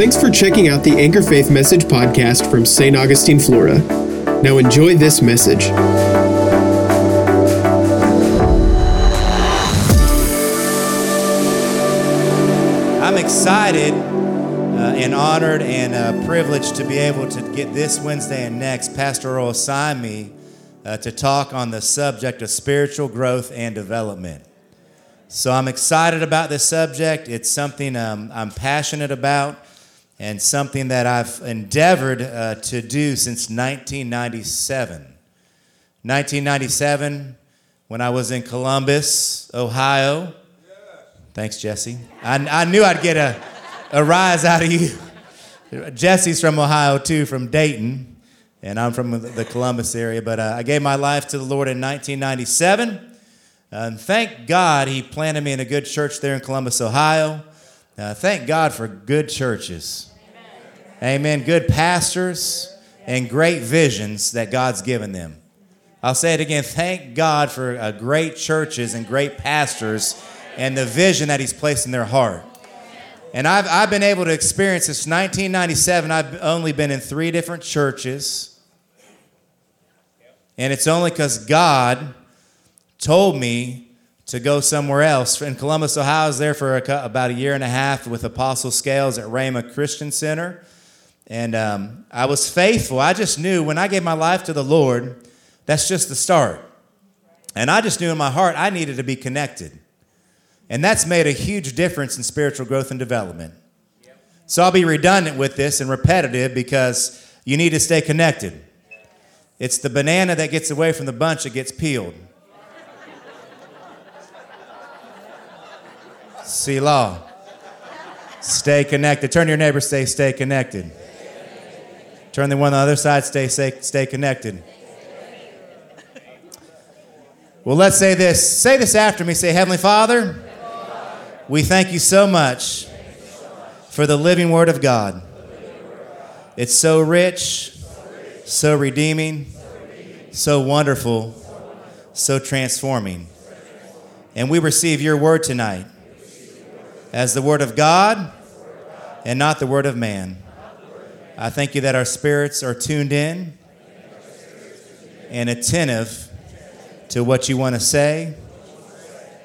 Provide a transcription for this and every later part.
Thanks for checking out the Anchor Faith Message podcast from St. Augustine, Florida. Now enjoy this message. I'm excited uh, and honored and uh, privileged to be able to get this Wednesday and next. Pastor Earl assigned me uh, to talk on the subject of spiritual growth and development. So I'm excited about this subject. It's something um, I'm passionate about and something that I've endeavored uh, to do since 1997. 1997, when I was in Columbus, Ohio. Thanks, Jesse. I, I knew I'd get a, a rise out of you. Jesse's from Ohio, too, from Dayton, and I'm from the Columbus area. But uh, I gave my life to the Lord in 1997. And thank God he planted me in a good church there in Columbus, Ohio. Uh, thank God for good churches. Amen. Good pastors and great visions that God's given them. I'll say it again. Thank God for uh, great churches and great pastors and the vision that He's placed in their heart. And I've, I've been able to experience since 1997, I've only been in three different churches. And it's only because God told me to go somewhere else. In Columbus, Ohio, I was there for a, about a year and a half with Apostle Scales at Rhema Christian Center. And um, I was faithful. I just knew when I gave my life to the Lord, that's just the start. And I just knew in my heart I needed to be connected. And that's made a huge difference in spiritual growth and development. So I'll be redundant with this and repetitive because you need to stay connected. It's the banana that gets away from the bunch that gets peeled. Selah. Stay connected. Turn your neighbor, say, stay connected. Turn the one on the other side, stay, stay, stay connected. Well, let's say this. Say this after me. Say, Heavenly Father, we thank you so much for the living Word of God. It's so rich, so redeeming, so wonderful, so transforming. And we receive your Word tonight as the Word of God and not the Word of man. I thank you that our spirits are tuned in and attentive to what you want to say,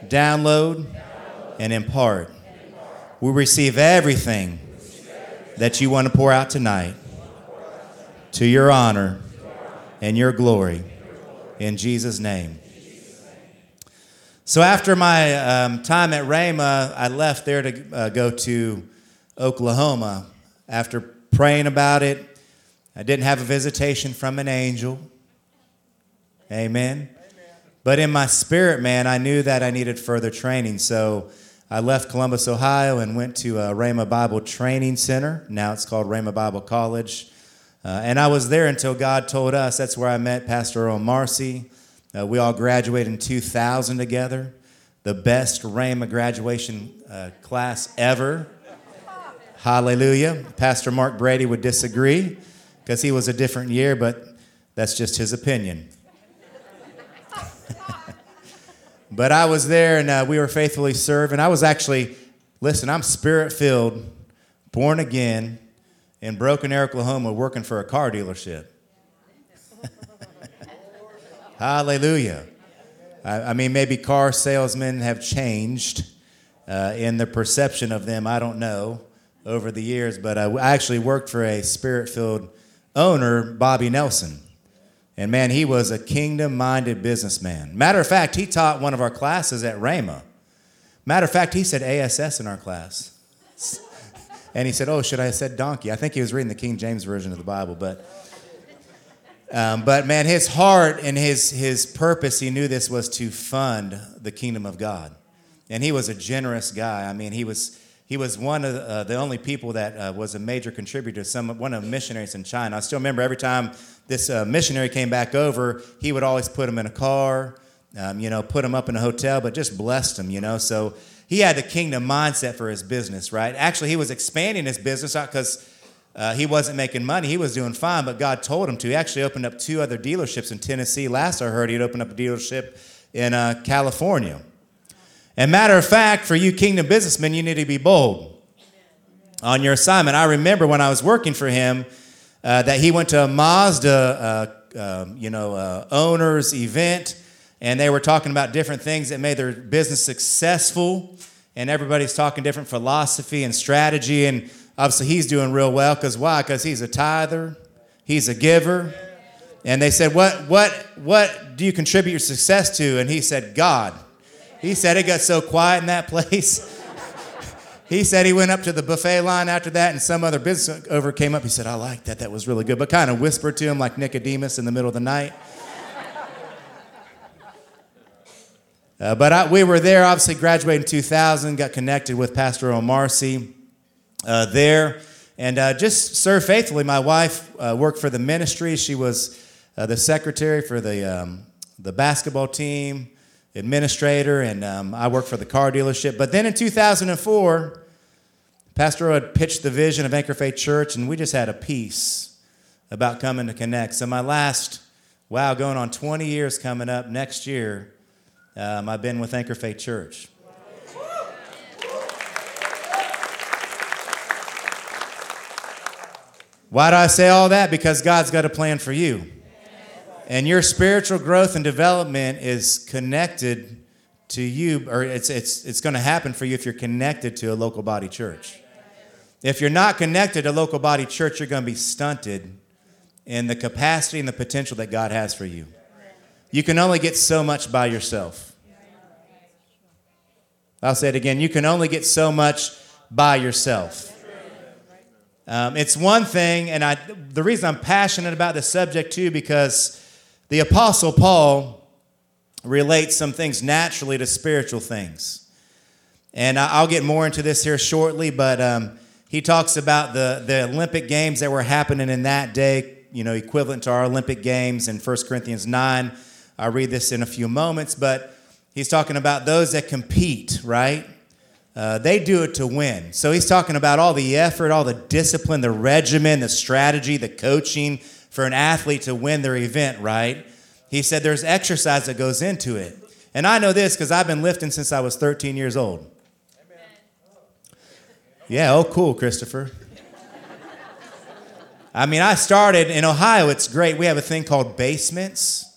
download, and impart. We receive everything that you want to pour out tonight to your honor and your glory. In Jesus' name. So after my um, time at Rhema, I left there to uh, go to Oklahoma. After praying about it, I didn't have a visitation from an angel. Amen. Amen. But in my spirit, man, I knew that I needed further training. So I left Columbus, Ohio, and went to uh, Rhema Bible Training Center. Now it's called Rhema Bible College. Uh, and I was there until God told us. That's where I met Pastor Earl Marcy. Uh, we all graduated in 2000 together, the best Rhema graduation uh, class ever. Hallelujah. Pastor Mark Brady would disagree because he was a different year, but that's just his opinion. but I was there and uh, we were faithfully serving. I was actually, listen, I'm spirit filled, born again, in Broken Oklahoma, working for a car dealership. Hallelujah. I, I, mean, maybe car salesmen have changed uh, in the perception of them. I don't know over the years, but I actually worked for a spirit filled owner, Bobby Nelson. And man, he was a kingdom minded businessman. Matter of fact, he taught one of our classes at Rhema. Matter of fact, he said ASS in our class. and he said, Oh, should I have said donkey? I think he was reading the King James Version of the Bible, but um, but man, his heart and his, his purpose, he knew this was to fund the kingdom of God. And he was a generous guy. I mean, he was, he was one of the, uh, the only people that uh, was a major contributor to some, one of the missionaries in China. I still remember every time this uh, missionary came back over, he would always put him in a car, um, you know, put him up in a hotel, but just blessed him, you know. So he had the kingdom mindset for his business, right? Actually, he was expanding his business because uh, he wasn't making money. He was doing fine, but God told him to. He actually opened up two other dealerships in Tennessee. Last I heard, he'd opened up a dealership in uh, California. And matter of fact, for you kingdom businessmen, you need to be bold. on your assignment. I remember when I was working for him uh, that he went to a Mazda, uh, um, you know, uh, owners event, and they were talking about different things that made their business successful. And everybody's talking different philosophy and strategy. And obviously, he's doing real well because why? Because he's a tither, he's a giver. And they said, "What, what, what do you contribute your success to?" And he said, "God." He said it got so quiet in that place. He said he went up to the buffet line after that, and some other business over came up. He said, I like that. That was really good. But kind of whispered to him like Nicodemus in the middle of the night. Uh, but I, we were there, obviously, graduated in 2000, got connected with Pastor Omarcy uh, there, and uh, just served faithfully. My wife uh, worked for the ministry. She was uh, the secretary for the, um, the basketball team administrator, and um, I worked for the car dealership. But then in 2004, Pastor had pitched the vision of Anchor Faith Church, and we just had a peace about coming to connect. So my last, wow, going on 20 years coming up next year, um, I've been with Anchor Faith Church. Why do I say all that? Because God's got a plan for you. And your spiritual growth and development is connected to you, or it's, it's, it's going to happen for you if you're connected to a local body church. If you're not connected to a local body church, you're going to be stunted in the capacity and the potential that God has for you. You can only get so much by yourself. I'll say it again. You can only get so much by yourself. Um, it's one thing, and I, the reason I'm passionate about this subject too, because the Apostle Paul relates some things naturally to spiritual things. And I'll get more into this here shortly, but um, he talks about the, the Olympic Games that were happening in that day, you know, equivalent to our Olympic Games in 1 Corinthians 9. I'll read this in a few moments, but he's talking about those that compete, right? Uh, they do it to win. So he's talking about all the effort, all the discipline, the regimen, the strategy, the coaching, for an athlete to win their event, right? He said there's exercise that goes into it. And I know this because I've been lifting since I was 13 years old. Yeah, oh, cool, Christopher. I mean, I started in Ohio, it's great. We have a thing called basements.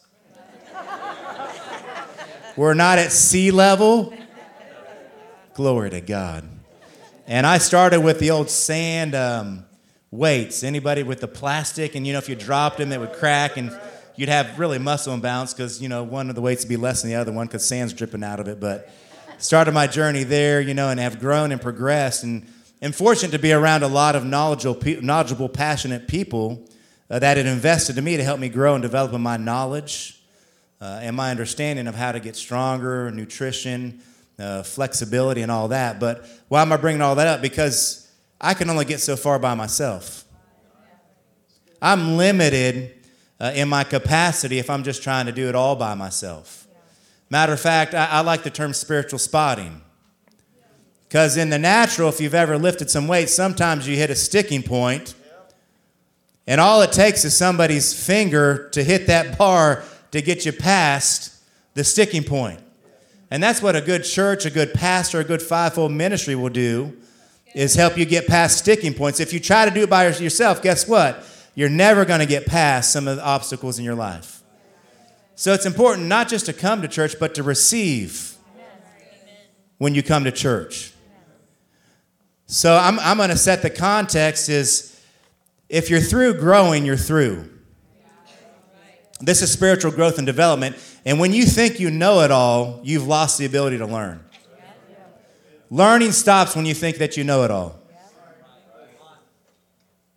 We're not at sea level. Glory to God. And I started with the old sand um, weights. Anybody with the plastic, and you know, if you dropped them, it would crack, and you'd have really muscle imbalance because you know one of the weights would be less than the other one because sand's dripping out of it. But started my journey there, you know, and have grown and progressed, and am fortunate to be around a lot of knowledgeable, knowledgeable, passionate people uh, that had invested in me to help me grow and develop in my knowledge uh, and my understanding of how to get stronger, nutrition. Uh, flexibility and all that. But why am I bringing all that up? Because I can only get so far by myself. I'm limited uh, in my capacity if I'm just trying to do it all by myself. Matter of fact, I, I like the term spiritual spotting. Because in the natural, if you've ever lifted some weight, sometimes you hit a sticking point, and all it takes is somebody's finger to hit that bar to get you past the sticking point. And that's what a good church, a good pastor, a good fivefold ministry will do is help you get past sticking points. If you try to do it by yourself, guess what? You're never going to get past some of the obstacles in your life. So it's important not just to come to church, but to receive when you come to church. So I'm, I'm going to set the context is if you're through growing, you're through. This is spiritual growth and development. And when you think you know it all, you've lost the ability to learn. Learning stops when you think that you know it all.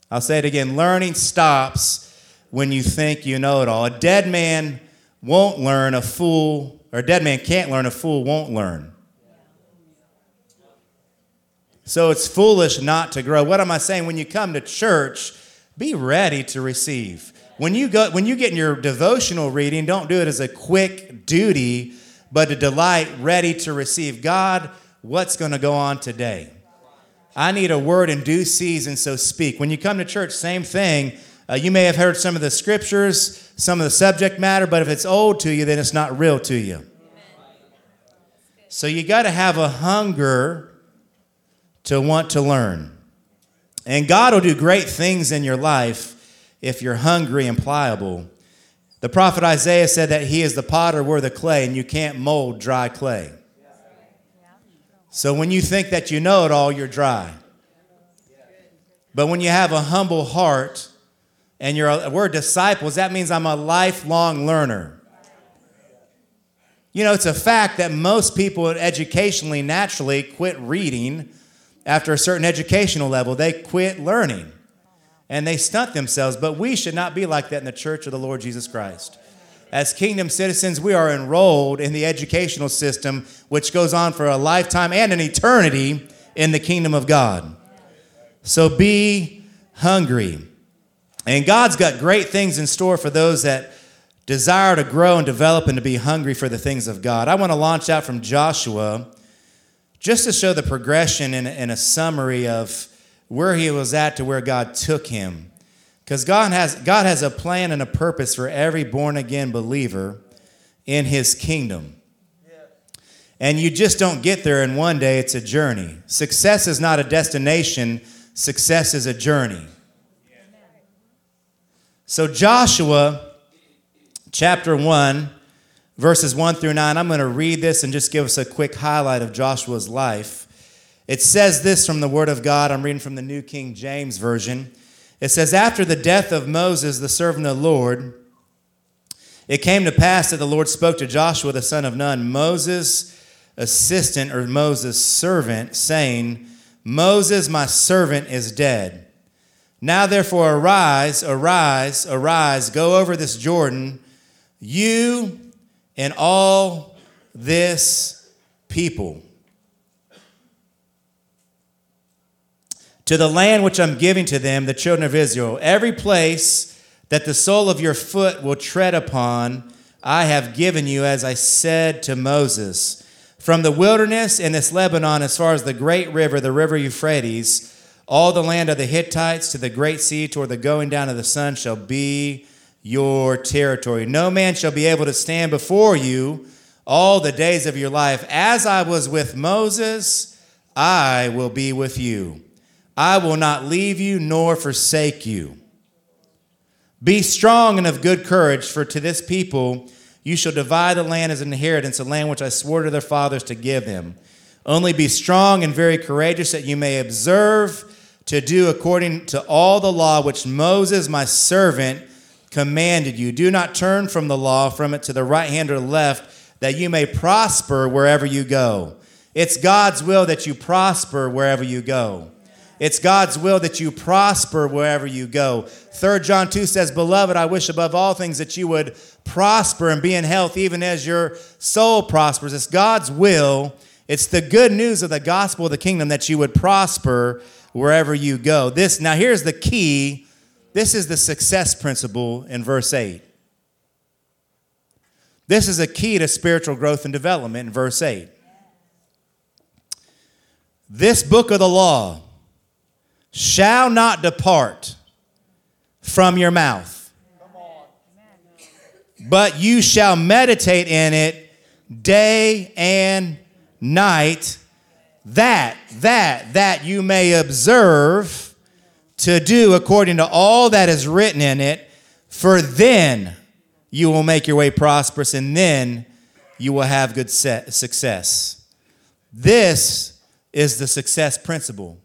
I'll say it again learning stops when you think you know it all. A dead man won't learn, a fool, or a dead man can't learn, a fool won't learn. So it's foolish not to grow. What am I saying? When you come to church, be ready to receive. When you go when you get in your devotional reading, don't do it as a quick duty, but a delight ready to receive. God what's going to go on today. I need a word in due season, so speak. When you come to church, same thing. Uh, you may have heard some of the scriptures, some of the subject matter, but if it's old to you, then it's not real to you. So you got to have a hunger to want to learn. And God will do great things in your life if you're hungry and pliable. The prophet Isaiah said that he is the potter, we're the clay, and you can't mold dry clay. So when you think that you know it all, you're dry. But when you have a humble heart and you're we're disciples, that means I'm a lifelong learner. You know, it's a fact that most people educationally naturally quit reading after a certain educational level. They quit learning and they stunt themselves, but we should not be like that in the church of the Lord Jesus Christ. As kingdom citizens, we are enrolled in the educational system, which goes on for a lifetime and an eternity in the kingdom of God. So be hungry. And God's got great things in store for those that desire to grow and develop and to be hungry for the things of God. I want to launch out from Joshua just to show the progression and, a summary of where he was at to where God took him. Because God has, God has a plan and a purpose for every born again believer in his kingdom. And you just don't get there in one day, it's a journey. Success is not a destination, success is a journey. So, Joshua chapter 1, verses 1 through 9, I'm going to read this and just give us a quick highlight of Joshua's life. It says this from the Word of God. I'm reading from the New King James Version. It says, After the death of Moses, the servant of the Lord, it came to pass that the Lord spoke to Joshua, the son of Nun, Moses' assistant or Moses' servant, saying, Moses, my servant, is dead. Now therefore arise, arise, arise, go over this Jordan, you and all this people. To the land which I'm giving to them, the children of Israel, every place that the sole of your foot will tread upon, I have given you, as I said to Moses. From the wilderness in this Lebanon, as far as the great river, the river Euphrates, all the land of the Hittites to the great sea toward the going down of the sun shall be your territory. No man shall be able to stand before you all the days of your life. As I was with Moses, I will be with you. I will not leave you nor forsake you. Be strong and of good courage, for to this people you shall divide the land as an inheritance, a land which I swore to their fathers to give them. Only be strong and very courageous, that you may observe to do according to all the law which Moses, my servant, commanded you. Do not turn from the law, from it to the right hand or left, that you may prosper wherever you go. It's God's will that you prosper wherever you go. It's God's will that you prosper wherever you go. 3 John 2 says, Beloved, I wish above all things that you would prosper and be in health, even as your soul prospers. It's God's will. It's the good news of the gospel of the kingdom that you would prosper wherever you go. This now here's the key. This is the success principle in verse 8. This is a key to spiritual growth and development in verse 8. This book of the law shall not depart from your mouth, but you shall meditate in it day and night that, that, that you may observe to do according to all that is written in it, for then you will make your way prosperous and then you will have good success. This is the success principle.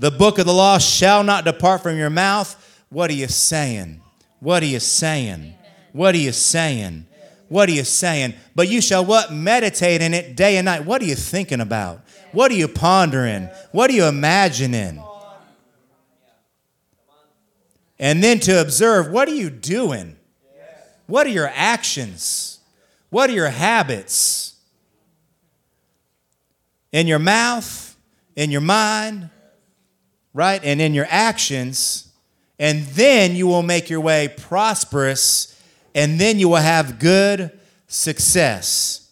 The book of the law shall not depart from your mouth. What are you saying? What are you saying? What are you saying? What are you saying? But you shall what? Meditate in it day and night. What are you thinking about? What are you pondering? What are you imagining? And then to observe what are you doing? What are your actions? What are your habits? In your mouth, in your mind, right? And in your actions. And then you will make your way prosperous, and then you will have good success.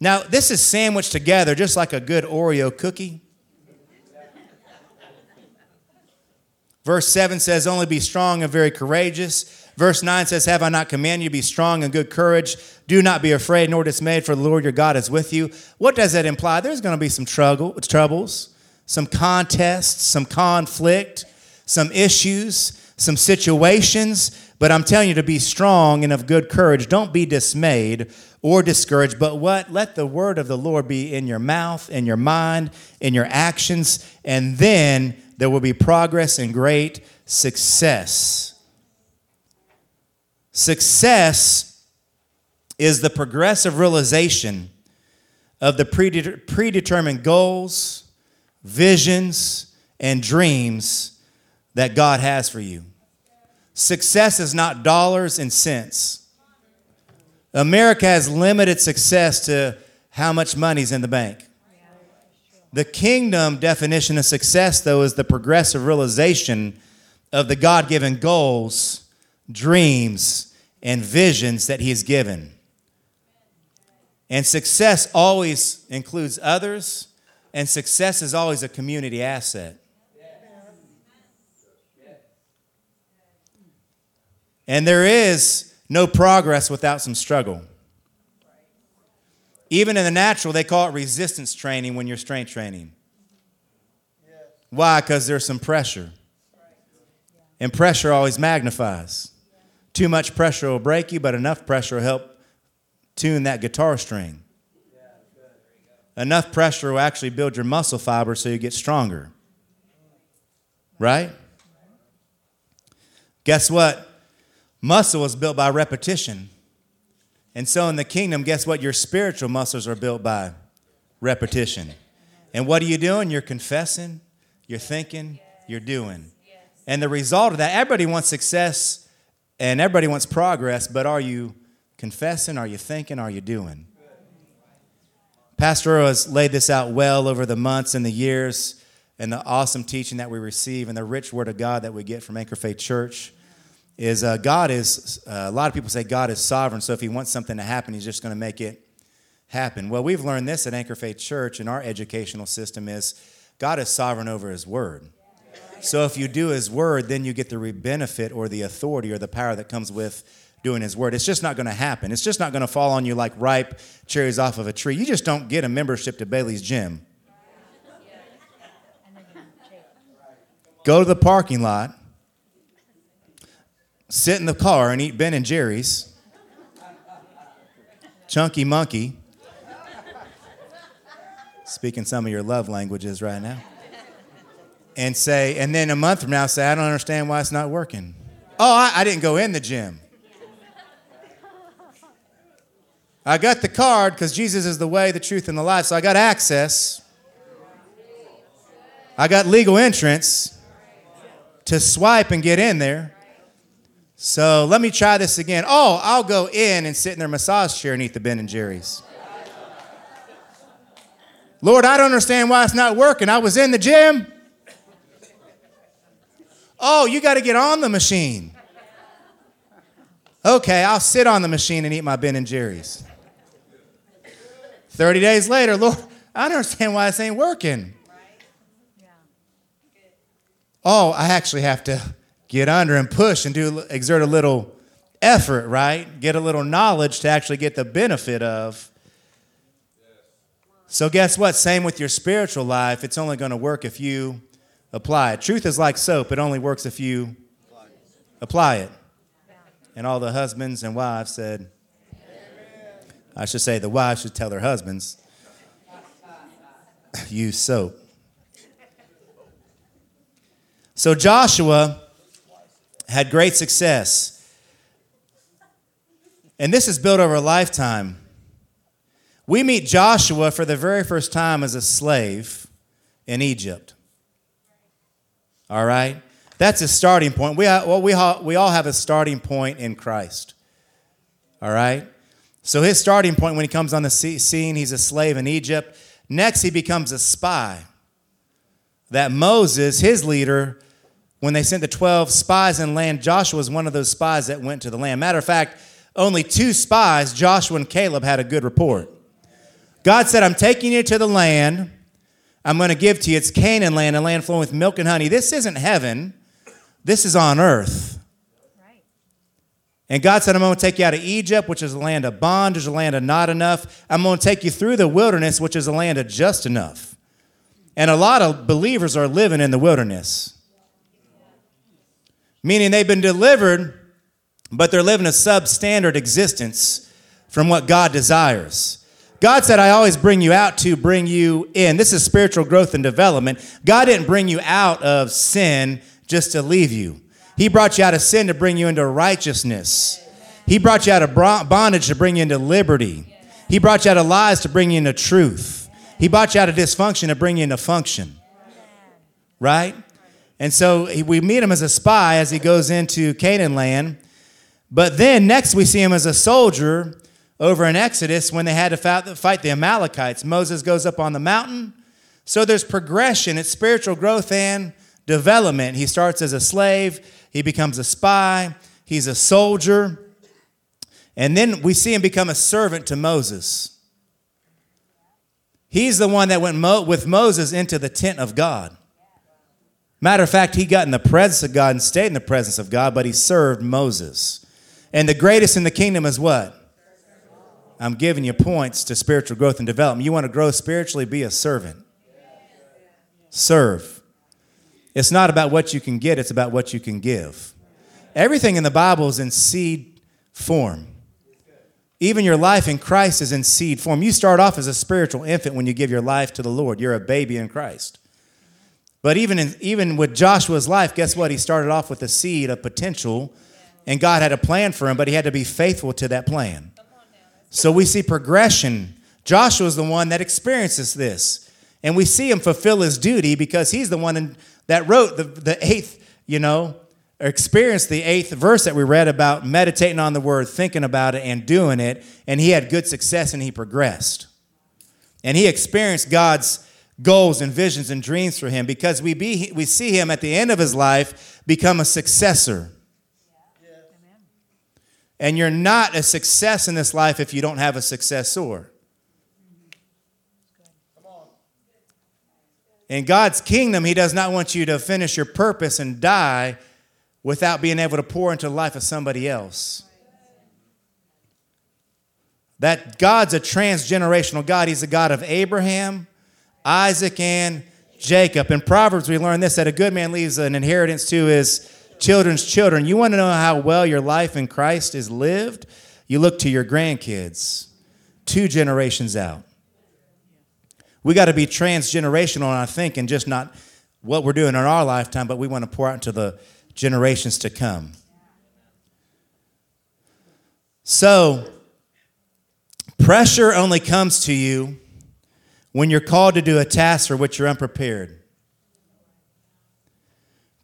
Now, this is sandwiched together just like a good Oreo cookie. Verse 7 says, Only be strong and very courageous. Verse 9 says, Have I not commanded you to be strong and good courage? Do not be afraid nor dismayed, for the Lord your God is with you. What does that imply? There's going to be some trouble, troubles, some contests, some conflict, some issues, some situations. But I'm telling you to be strong and of good courage. Don't be dismayed or discouraged. But what? Let the word of the Lord be in your mouth, in your mind, in your actions, and then there will be progress and great success. Success is the progressive realization of the predetermined goals, visions, and dreams that God has for you. Success is not dollars and cents. America has limited success to how much money's in the bank. The kingdom definition of success, though, is the progressive realization of the God given goals, dreams, and visions that He has given. And success always includes others, and success is always a community asset. And there is no progress without some struggle. Even in the natural, they call it resistance training when you're strength training. Why? Because there's some pressure. And pressure always magnifies. Too much pressure will break you, but enough pressure will help tune that guitar string. Enough pressure will actually build your muscle fiber so you get stronger. Right? Guess what? Muscle is built by repetition. And so in the kingdom, guess what? Your spiritual muscles are built by repetition. And what are you doing? You're confessing, you're thinking, you're doing. And the result of that, everybody wants success and everybody wants progress, but are you confessing? Are you thinking? Are you doing? Pastor has laid this out well over the months and the years and the awesome teaching that we receive and the rich word of God that we get from Anchor Faith Church is uh, God is, uh, a lot of people say God is sovereign, so if He wants something to happen, He's just going to make it happen. Well, we've learned this at Anchor Faith Church in our educational system is God is sovereign over His word. So if you do His word, then you get the benefit or the authority or the power that comes with doing His word. It's just not going to happen. It's just not going to fall on you like ripe cherries off of a tree. You just don't get a membership to Bailey's Gym. Go to the parking lot sit in the car and eat Ben and Jerry's, Chunky Monkey, speaking some of your love languages right now, and say, and then a month from now say, I don't understand why it's not working. Oh, I, I didn't go in the gym. I got the card because Jesus is the way, the truth, and the life, so I got access. I got legal entrance to swipe and get in there. So let me try this again. Oh, I'll go in and sit in their massage chair and eat the Ben and Jerry's. Lord, I don't understand why it's not working. I was in the gym. Oh, you got to get on the machine. Okay, I'll sit on the machine and eat my Ben and Jerry's. 30 days later, Lord, I don't understand why this ain't working. Oh, I actually have to get under and push and do exert a little effort, right? Get a little knowledge to actually get the benefit of. So guess what? Same with your spiritual life. It's only going to work if you apply it. Truth is like soap. It only works if you apply it. And all the husbands and wives said, I should say the wives should tell their husbands, use soap. So Joshua had great success. And this is built over a lifetime. We meet Joshua for the very first time as a slave in Egypt. All right? That's a starting point. We, uh, well, we, we all have a starting point in Christ. All right? So his starting point when he comes on the scene, he's a slave in Egypt. Next, he becomes a spy. That Moses, his leader, when they sent the 12 spies in land, Joshua was one of those spies that went to the land. Matter of fact, only two spies, Joshua and Caleb, had a good report. God said, I'm taking you to the land I'm going to give to you. It's Canaan land, a land flowing with milk and honey. This isn't heaven, this is on earth. And God said, I'm going to take you out of Egypt, which is a land of bondage, a land of not enough. I'm going to take you through the wilderness, which is a land of just enough. And a lot of believers are living in the wilderness, meaning they've been delivered, but they're living a substandard existence from what God desires. God said, I always bring you out to bring you in. This is spiritual growth and development. God didn't bring you out of sin just to leave you, He brought you out of sin to bring you into righteousness. He brought you out of bondage to bring you into liberty. He brought you out of lies to bring you into truth. He brought you out of dysfunction to bring you into function. Right? And so we meet him as a spy as he goes into Canaan land. But then next we see him as a soldier over in Exodus when they had to fight the Amalekites. Moses goes up on the mountain. So there's progression, it's spiritual growth and development. He starts as a slave, he becomes a spy, he's a soldier. And then we see him become a servant to Moses. He's the one that went Mo- with Moses into the tent of God. Matter of fact, he got in the presence of God and stayed in the presence of God, but he served Moses. And the greatest in the kingdom is what? I'm giving you points to spiritual growth and development. You want to grow spiritually, be a servant. Serve. It's not about what you can get, it's about what you can give. Everything in the Bible is in seed form. Even your life in Christ is in seed form. You start off as a spiritual infant when you give your life to the Lord. You're a baby in Christ. But even, in, even with Joshua's life, guess what? He started off with a seed of potential, and God had a plan for him, but he had to be faithful to that plan. So we see progression. Joshua is the one that experiences this. And we see him fulfill his duty because he's the one in, that wrote the, the eighth, you know, experienced the eighth verse that we read about meditating on the word, thinking about it, and doing it. And he had good success and he progressed. And he experienced God's goals and visions and dreams for him because we, be, we see him at the end of his life become a successor. And you're not a success in this life if you don't have a successor. In God's kingdom, He does not want you to finish your purpose and die without being able to pour into the life of somebody else. That God's a transgenerational God. He's a God of Abraham, Isaac, and Jacob. In Proverbs, we learn this that a good man leaves an inheritance to his children's children. You want to know how well your life in Christ is lived? You look to your grandkids, two generations out. We got to be transgenerational, I think, and just not what we're doing in our lifetime, but we want to pour out into the generations to come. So, pressure only comes to you when you're called to do a task for which you're unprepared.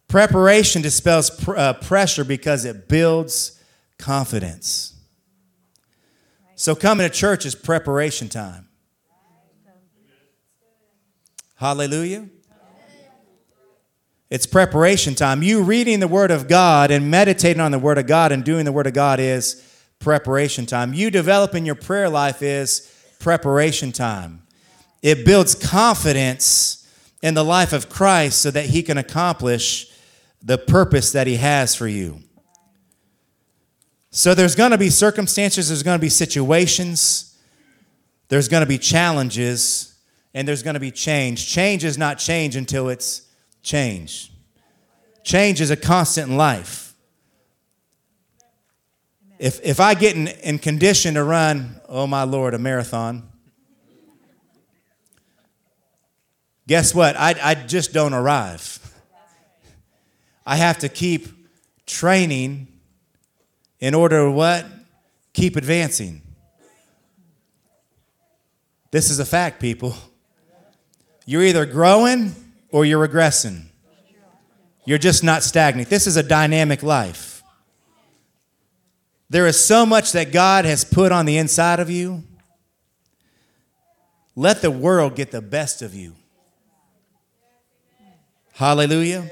Preparation dispels pr- uh, pressure because it builds confidence. So, coming to church is preparation time. Hallelujah. It's preparation time. You reading the Word of God and meditating on the Word of God and doing the Word of God is preparation time. You developing your prayer life is preparation time. It builds confidence in the life of Christ so that He can accomplish the purpose that He has for you. So there's going to be circumstances, there's going to be situations, there's going to be challenges, and there's going to be change. Change is not change until it's change. Change is a constant in life. If, if I get in, in condition to run, oh my Lord, a marathon, guess what? I, I just don't arrive. I have to keep training in order to what? Keep advancing. This is a fact, people. You're either growing or you're regressing. You're just not stagnant. This is a dynamic life. There is so much that God has put on the inside of you. Let the world get the best of you. Hallelujah.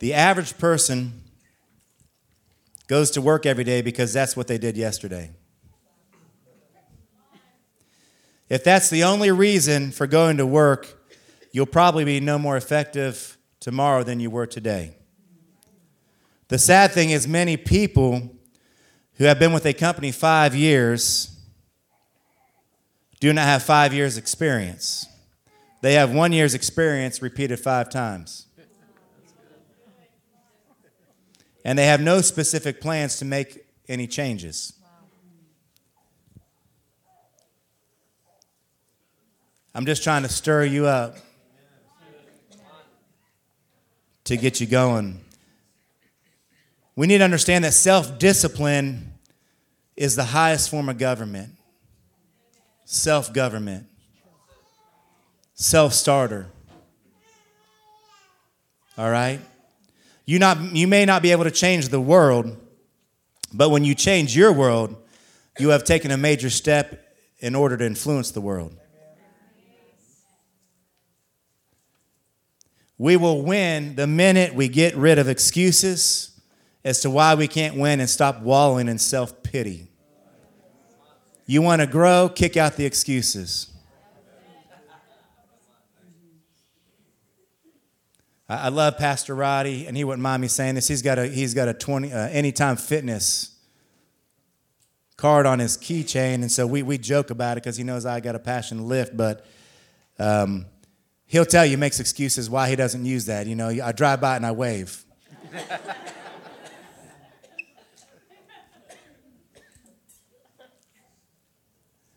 The average person goes to work every day because that's what they did yesterday. If that's the only reason for going to work, you'll probably be no more effective tomorrow than you were today. The sad thing is, many people who have been with a company five years do not have five years' experience. They have one year's experience repeated five times. And they have no specific plans to make any changes. I'm just trying to stir you up to get you going. We need to understand that self discipline is the highest form of government self government, self starter. All right? You, not, you may not be able to change the world, but when you change your world, you have taken a major step in order to influence the world. We will win the minute we get rid of excuses as to why we can't win and stop wallowing in self pity. You want to grow, kick out the excuses. I love Pastor Roddy, and he wouldn't mind me saying this. He's got a he's got a twenty uh, anytime fitness card on his keychain, and so we we joke about it because he knows I got a passion to lift. But um, he'll tell you makes excuses why he doesn't use that. You know, I drive by and I wave.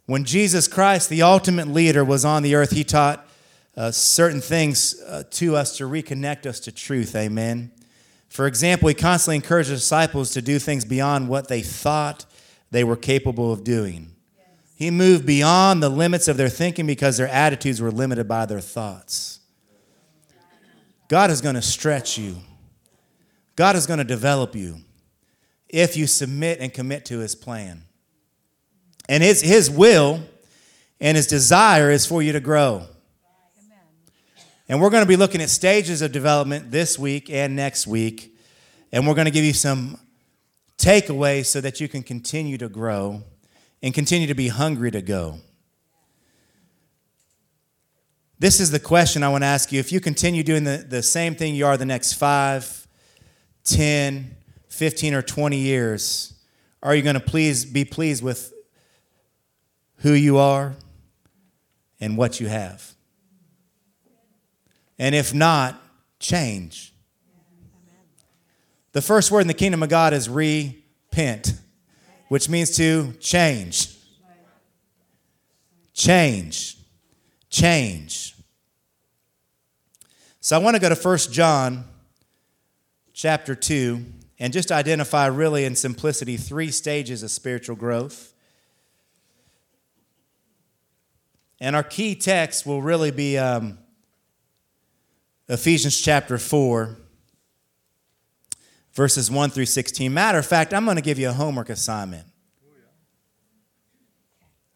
when Jesus Christ, the ultimate leader, was on the earth, he taught uh, certain things uh, to us to reconnect us to truth. Amen. For example, he constantly encouraged the disciples to do things beyond what they thought they were capable of doing. He moved beyond the limits of their thinking because their attitudes were limited by their thoughts. God is going to stretch you, God is going to develop you if you submit and commit to his plan. And his, his will and his desire is for you to grow. And we're going to be looking at stages of development this week and next week. And we're going to give you some takeaways so that you can continue to grow and continue to be hungry to go. This is the question I want to ask you. If you continue doing the, the same thing you are the next five, 10, 15, or 20 years, are you going to please be pleased with who you are and what you have? And if not, change. The first word in the kingdom of God is repent, which means to change. Change. Change. So I want to go to 1 John chapter 2 and just identify really in simplicity three stages of spiritual growth. And our key text will really be um, Ephesians chapter 4, verses 1 through 16. Matter of fact, I'm going to give you a homework assignment.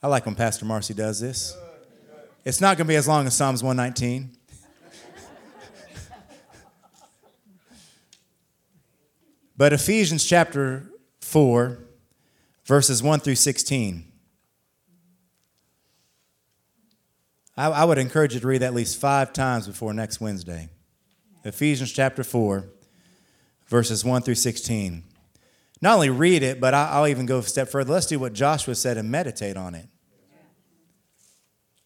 I like when Pastor Marcy does this. It's not going to be as long as Psalms 119. but Ephesians chapter 4, verses 1 through 16. I, I would encourage you to read at least five times before next Wednesday. Ephesians chapter 4, verses 1 through 16. Not only read it, but I'll even go a step further. Let's do what Joshua said and meditate on it.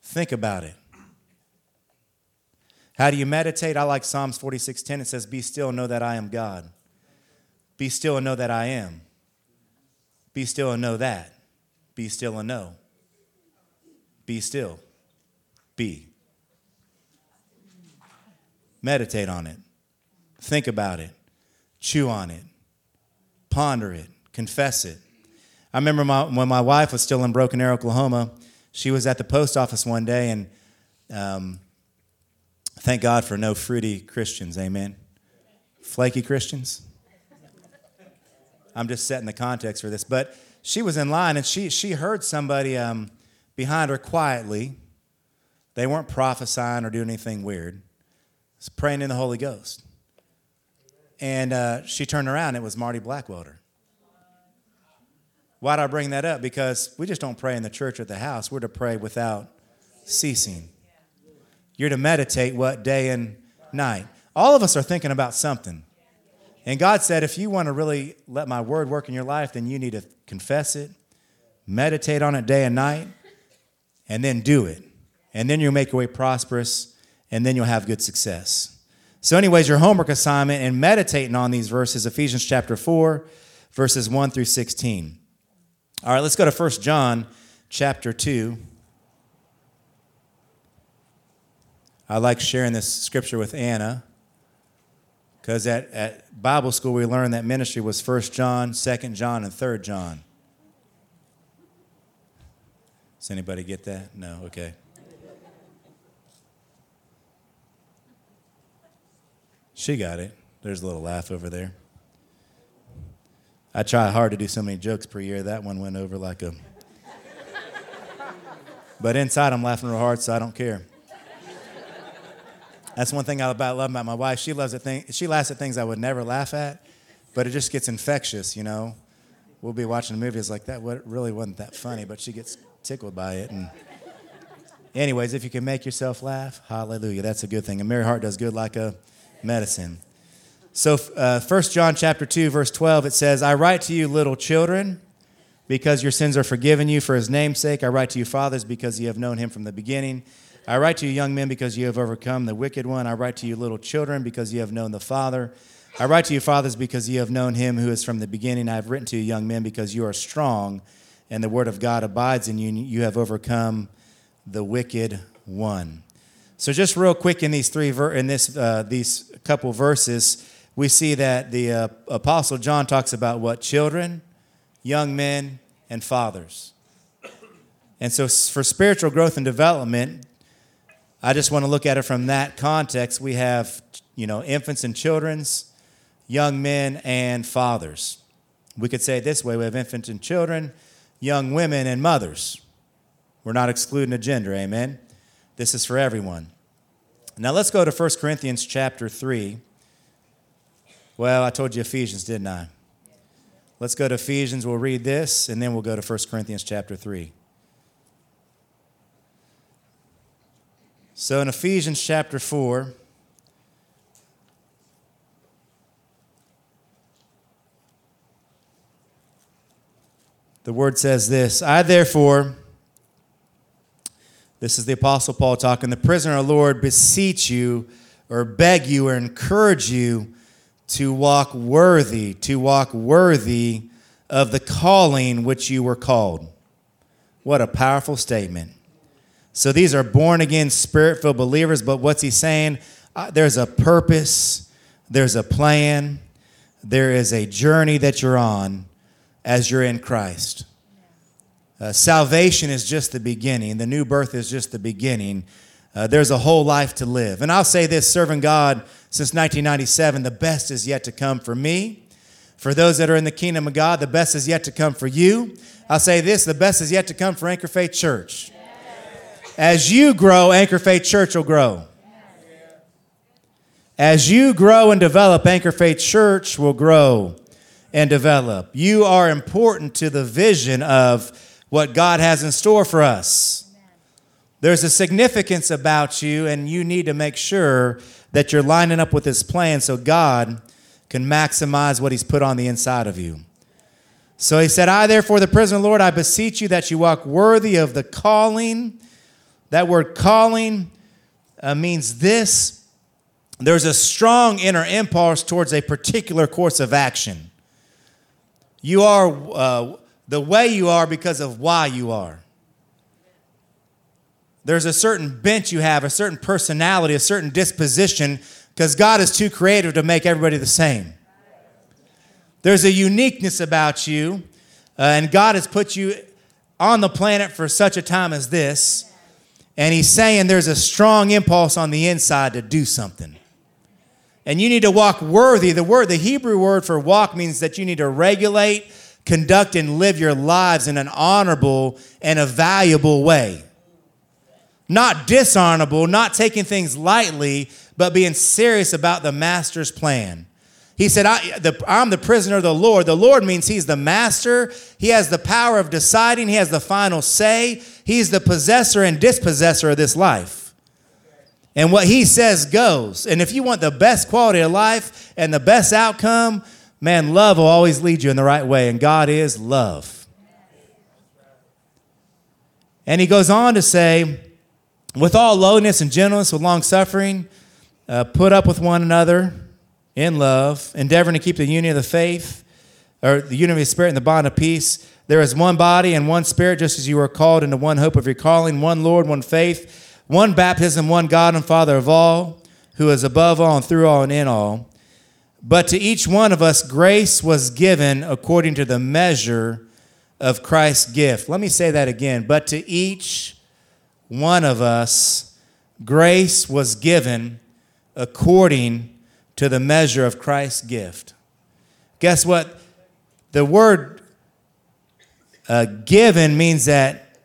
Think about it. How do you meditate? I like Psalms 46:10. It says, Be still and know that I am God. Be still and know that I am. Be still and know that. Be still and know. Be still be. Meditate on it, think about it, chew on it, ponder it, confess it. I remember my, when my wife was still in Broken Arrow, Oklahoma, she was at the post office one day, and um, thank God for no fruity Christians, amen. Flaky Christians. I'm just setting the context for this. But she was in line, and she, she heard somebody um, behind her quietly they weren't prophesying or doing anything weird. It's praying in the Holy Ghost. And uh, she turned around, it was Marty Blackwelder. Why'd I bring that up? Because we just don't pray in the church or the house. We're to pray without ceasing. You're to meditate what? Day and night. All of us are thinking about something. And God said, if you want to really let my word work in your life, then you need to confess it, meditate on it day and night, and then do it. And then you'll make your way prosperous, and then you'll have good success. So, anyways, your homework assignment and meditating on these verses, Ephesians chapter 4, verses 1 through 16. All right, let's go to 1 John chapter 2. I like sharing this scripture with Anna because at, at Bible school we learned that ministry was 1 John, 2 John, and 3 John. Does anybody get that? No? Okay. She got it. There's a little laugh over there. I try hard to do so many jokes per year. That one went over like a. But inside, I'm laughing real hard, so I don't care. That's one thing I about, love about my wife. She loves at thing, She laughs at things I would never laugh at, but it just gets infectious, you know. We'll be watching a movie. It's like that. What really wasn't that funny, but she gets tickled by it. And anyways, if you can make yourself laugh, hallelujah. That's a good thing. A merry heart does good like a medicine. So, uh, 1 John chapter 2, verse 12, it says, I write to you, little children, because your sins are forgiven you for his name's sake. I write to you, fathers, because you have known him from the beginning. I write to you, young men, because you have overcome the wicked one. I write to you, little children, because you have known the Father. I write to you, fathers, because you have known him who is from the beginning. I have written to you, young men, because you are strong, and the word of God abides in you, and you have overcome the wicked one. So, just real quick in these three ver- in this uh, these couple verses, we see that the uh, apostle John talks about what children, young men, and fathers. And so, for spiritual growth and development, I just want to look at it from that context. We have, you know, infants and children's, young men, and fathers. We could say it this way: we have infants and children, young women, and mothers. We're not excluding a gender. Amen. This is for everyone. Now let's go to 1 Corinthians chapter 3. Well, I told you Ephesians, didn't I? Let's go to Ephesians. We'll read this, and then we'll go to 1 Corinthians chapter 3. So in Ephesians chapter 4, the word says this I therefore this is the Apostle Paul talking. The prisoner of Lord beseech you or beg you or encourage you to walk worthy, to walk worthy of the calling which you were called. What a powerful statement. So these are born again, spirit filled believers, but what's he saying? Uh, there's a purpose, there's a plan, there is a journey that you're on as you're in Christ. Uh, salvation is just the beginning, the new birth is just the beginning. Uh, there's a whole life to live. And I'll say this serving God since 1997, the best is yet to come for me. For those that are in the kingdom of God, the best is yet to come for you. I'll say this the best is yet to come for Anchor Faith Church. As you grow, Anchor Faith Church will grow. As you grow and develop, Anchor Faith Church will grow and develop. You are important to the vision of what God has in store for us. There's a significance about you, and you need to make sure that you're lining up with His plan so God can maximize what He's put on the inside of you. So he said, I, therefore, the prisoner, Lord, I beseech you that you walk worthy of the calling. That word calling uh, means this there's a strong inner impulse towards a particular course of action. You are uh, the way you are because of why you are. There's a certain bent you have, a certain personality, a certain disposition, because God is too creative to make everybody the same. There's a uniqueness about you, uh, and God has put you on the planet for such a time as this. And He's saying there's a strong impulse on the inside to do something. And you need to walk worthy. The word, the Hebrew word for walk means that you need to regulate, conduct, and live your lives in an honorable and a valuable way. Not dishonorable, not taking things lightly, but being serious about the master's plan. He said, I, the, I'm the prisoner of the Lord. The Lord means He's the master. He has the power of deciding, He has the final say. He's the possessor and dispossessor of this life. And what he says goes. And if you want the best quality of life and the best outcome, man, love will always lead you in the right way. And God is love. And he goes on to say, with all lowness and gentleness, with long suffering, uh, put up with one another in love, endeavoring to keep the union of the faith, or the unity of the Spirit and the bond of peace. There is one body and one Spirit, just as you are called into one hope of your calling, one Lord, one faith, one baptism, one God and Father of all, who is above all and through all and in all. But to each one of us, grace was given according to the measure of Christ's gift. Let me say that again. But to each one of us, grace was given according to the measure of Christ's gift. Guess what? The word uh, given means that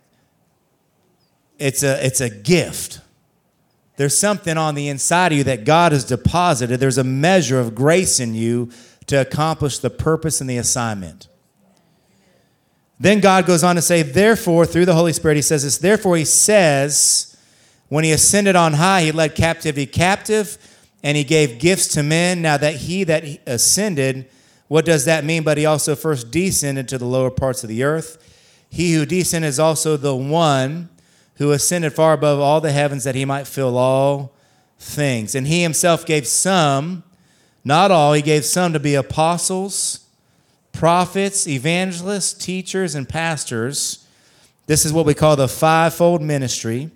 it's a, it's a gift. There's something on the inside of you that God has deposited. There's a measure of grace in you to accomplish the purpose and the assignment. Then God goes on to say, therefore, through the Holy Spirit, He says this, therefore, He says, when He ascended on high, He led captivity captive and He gave gifts to men. Now that He that ascended, what does that mean? But He also first descended to the lower parts of the earth. He who descended is also the one who ascended far above all the heavens that He might fill all things. And He Himself gave some, not all, He gave some to be apostles prophets, evangelists, teachers, and pastors. This is what we call the fivefold ministry.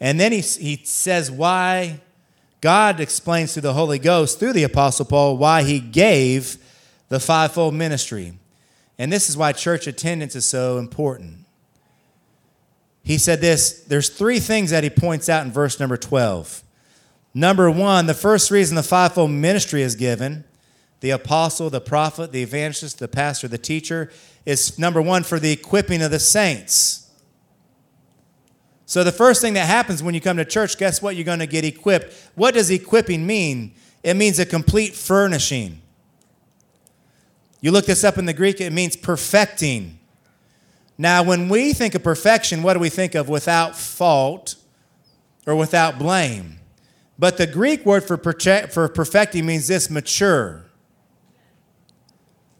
And then he, he says why God explains through the Holy Ghost, through the Apostle Paul, why he gave the fivefold ministry. And this is why church attendance is so important. He said this there's three things that he points out in verse number 12. Number one, the first reason the fivefold ministry is given the apostle, the prophet, the evangelist, the pastor, the teacher, is number one for the equipping of the saints. So, the first thing that happens when you come to church, guess what? You're going to get equipped. What does equipping mean? It means a complete furnishing. You look this up in the Greek, it means perfecting. Now, when we think of perfection, what do we think of? Without fault or without blame. But the Greek word for, for perfecting means this mature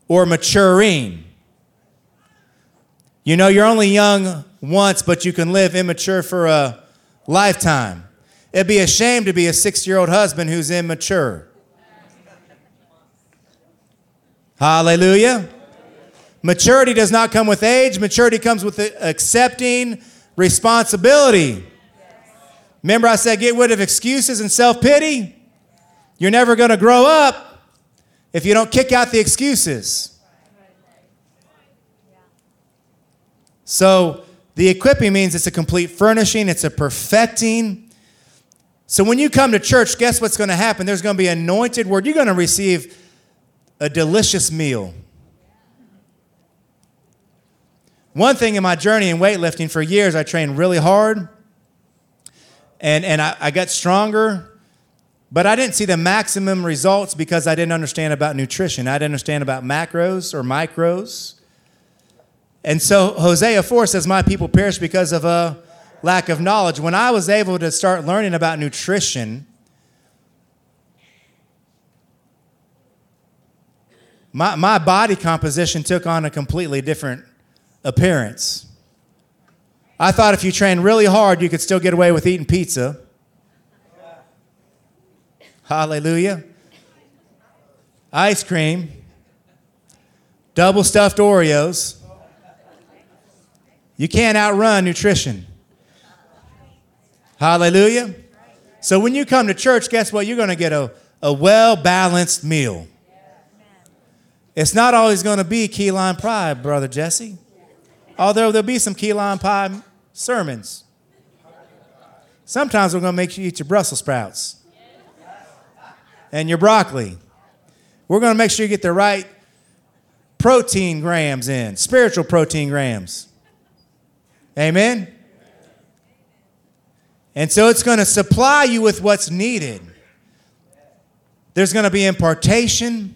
or maturing. You know, you're only young once, but you can live immature for a lifetime. It'd be a shame to be a 60 year old husband who's immature. Hallelujah. Maturity does not come with age, maturity comes with accepting responsibility. Remember, I said get rid of excuses and self pity? You're never going to grow up if you don't kick out the excuses. So, the equipping means it's a complete furnishing, it's a perfecting. So, when you come to church, guess what's going to happen? There's going to be anointed word. You're going to receive a delicious meal. One thing in my journey in weightlifting for years, I trained really hard and, and I, I got stronger but I didn't see the maximum results because I didn't understand about nutrition. I didn't understand about macros or micros. And so Hosea 4 says, My people perish because of a lack of knowledge. When I was able to start learning about nutrition, my, my body composition took on a completely different appearance. I thought if you trained really hard, you could still get away with eating pizza. Hallelujah. Ice cream, double stuffed Oreos. You can't outrun nutrition. Hallelujah. So when you come to church, guess what? You're going to get a, a well balanced meal. It's not always going to be key lime pie, Brother Jesse. Although there'll be some key lime pie sermons. Sometimes we're going to make you eat your Brussels sprouts and your broccoli. We're going to make sure you get the right protein grams in, spiritual protein grams. Amen? And so it's going to supply you with what's needed. There's going to be impartation,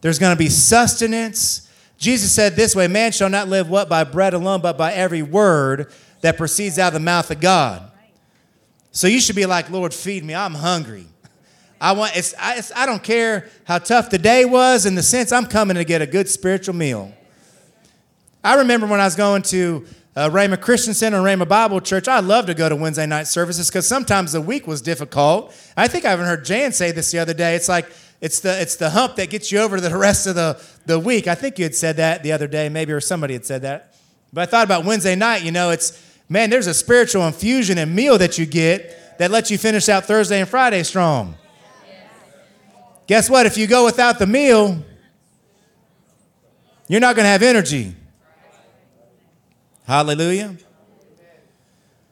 there's going to be sustenance. Jesus said this way Man shall not live what? By bread alone, but by every word that proceeds out of the mouth of God. So you should be like, Lord, feed me. I'm hungry. I want. It's I, it's, I don't care how tough the day was. In the sense, I'm coming to get a good spiritual meal. I remember when I was going to uh, Rhema Christian Center and Rhema Bible Church, I love to go to Wednesday night services because sometimes the week was difficult. I think I even heard Jan say this the other day. It's like it's the it's the hump that gets you over to the rest of the, the week. I think you had said that the other day, maybe, or somebody had said that. But I thought about Wednesday night, you know, it's man, there's a spiritual infusion and meal that you get that lets you finish out Thursday and Friday strong. Guess what? If you go without the meal, you're not going to have energy. Hallelujah.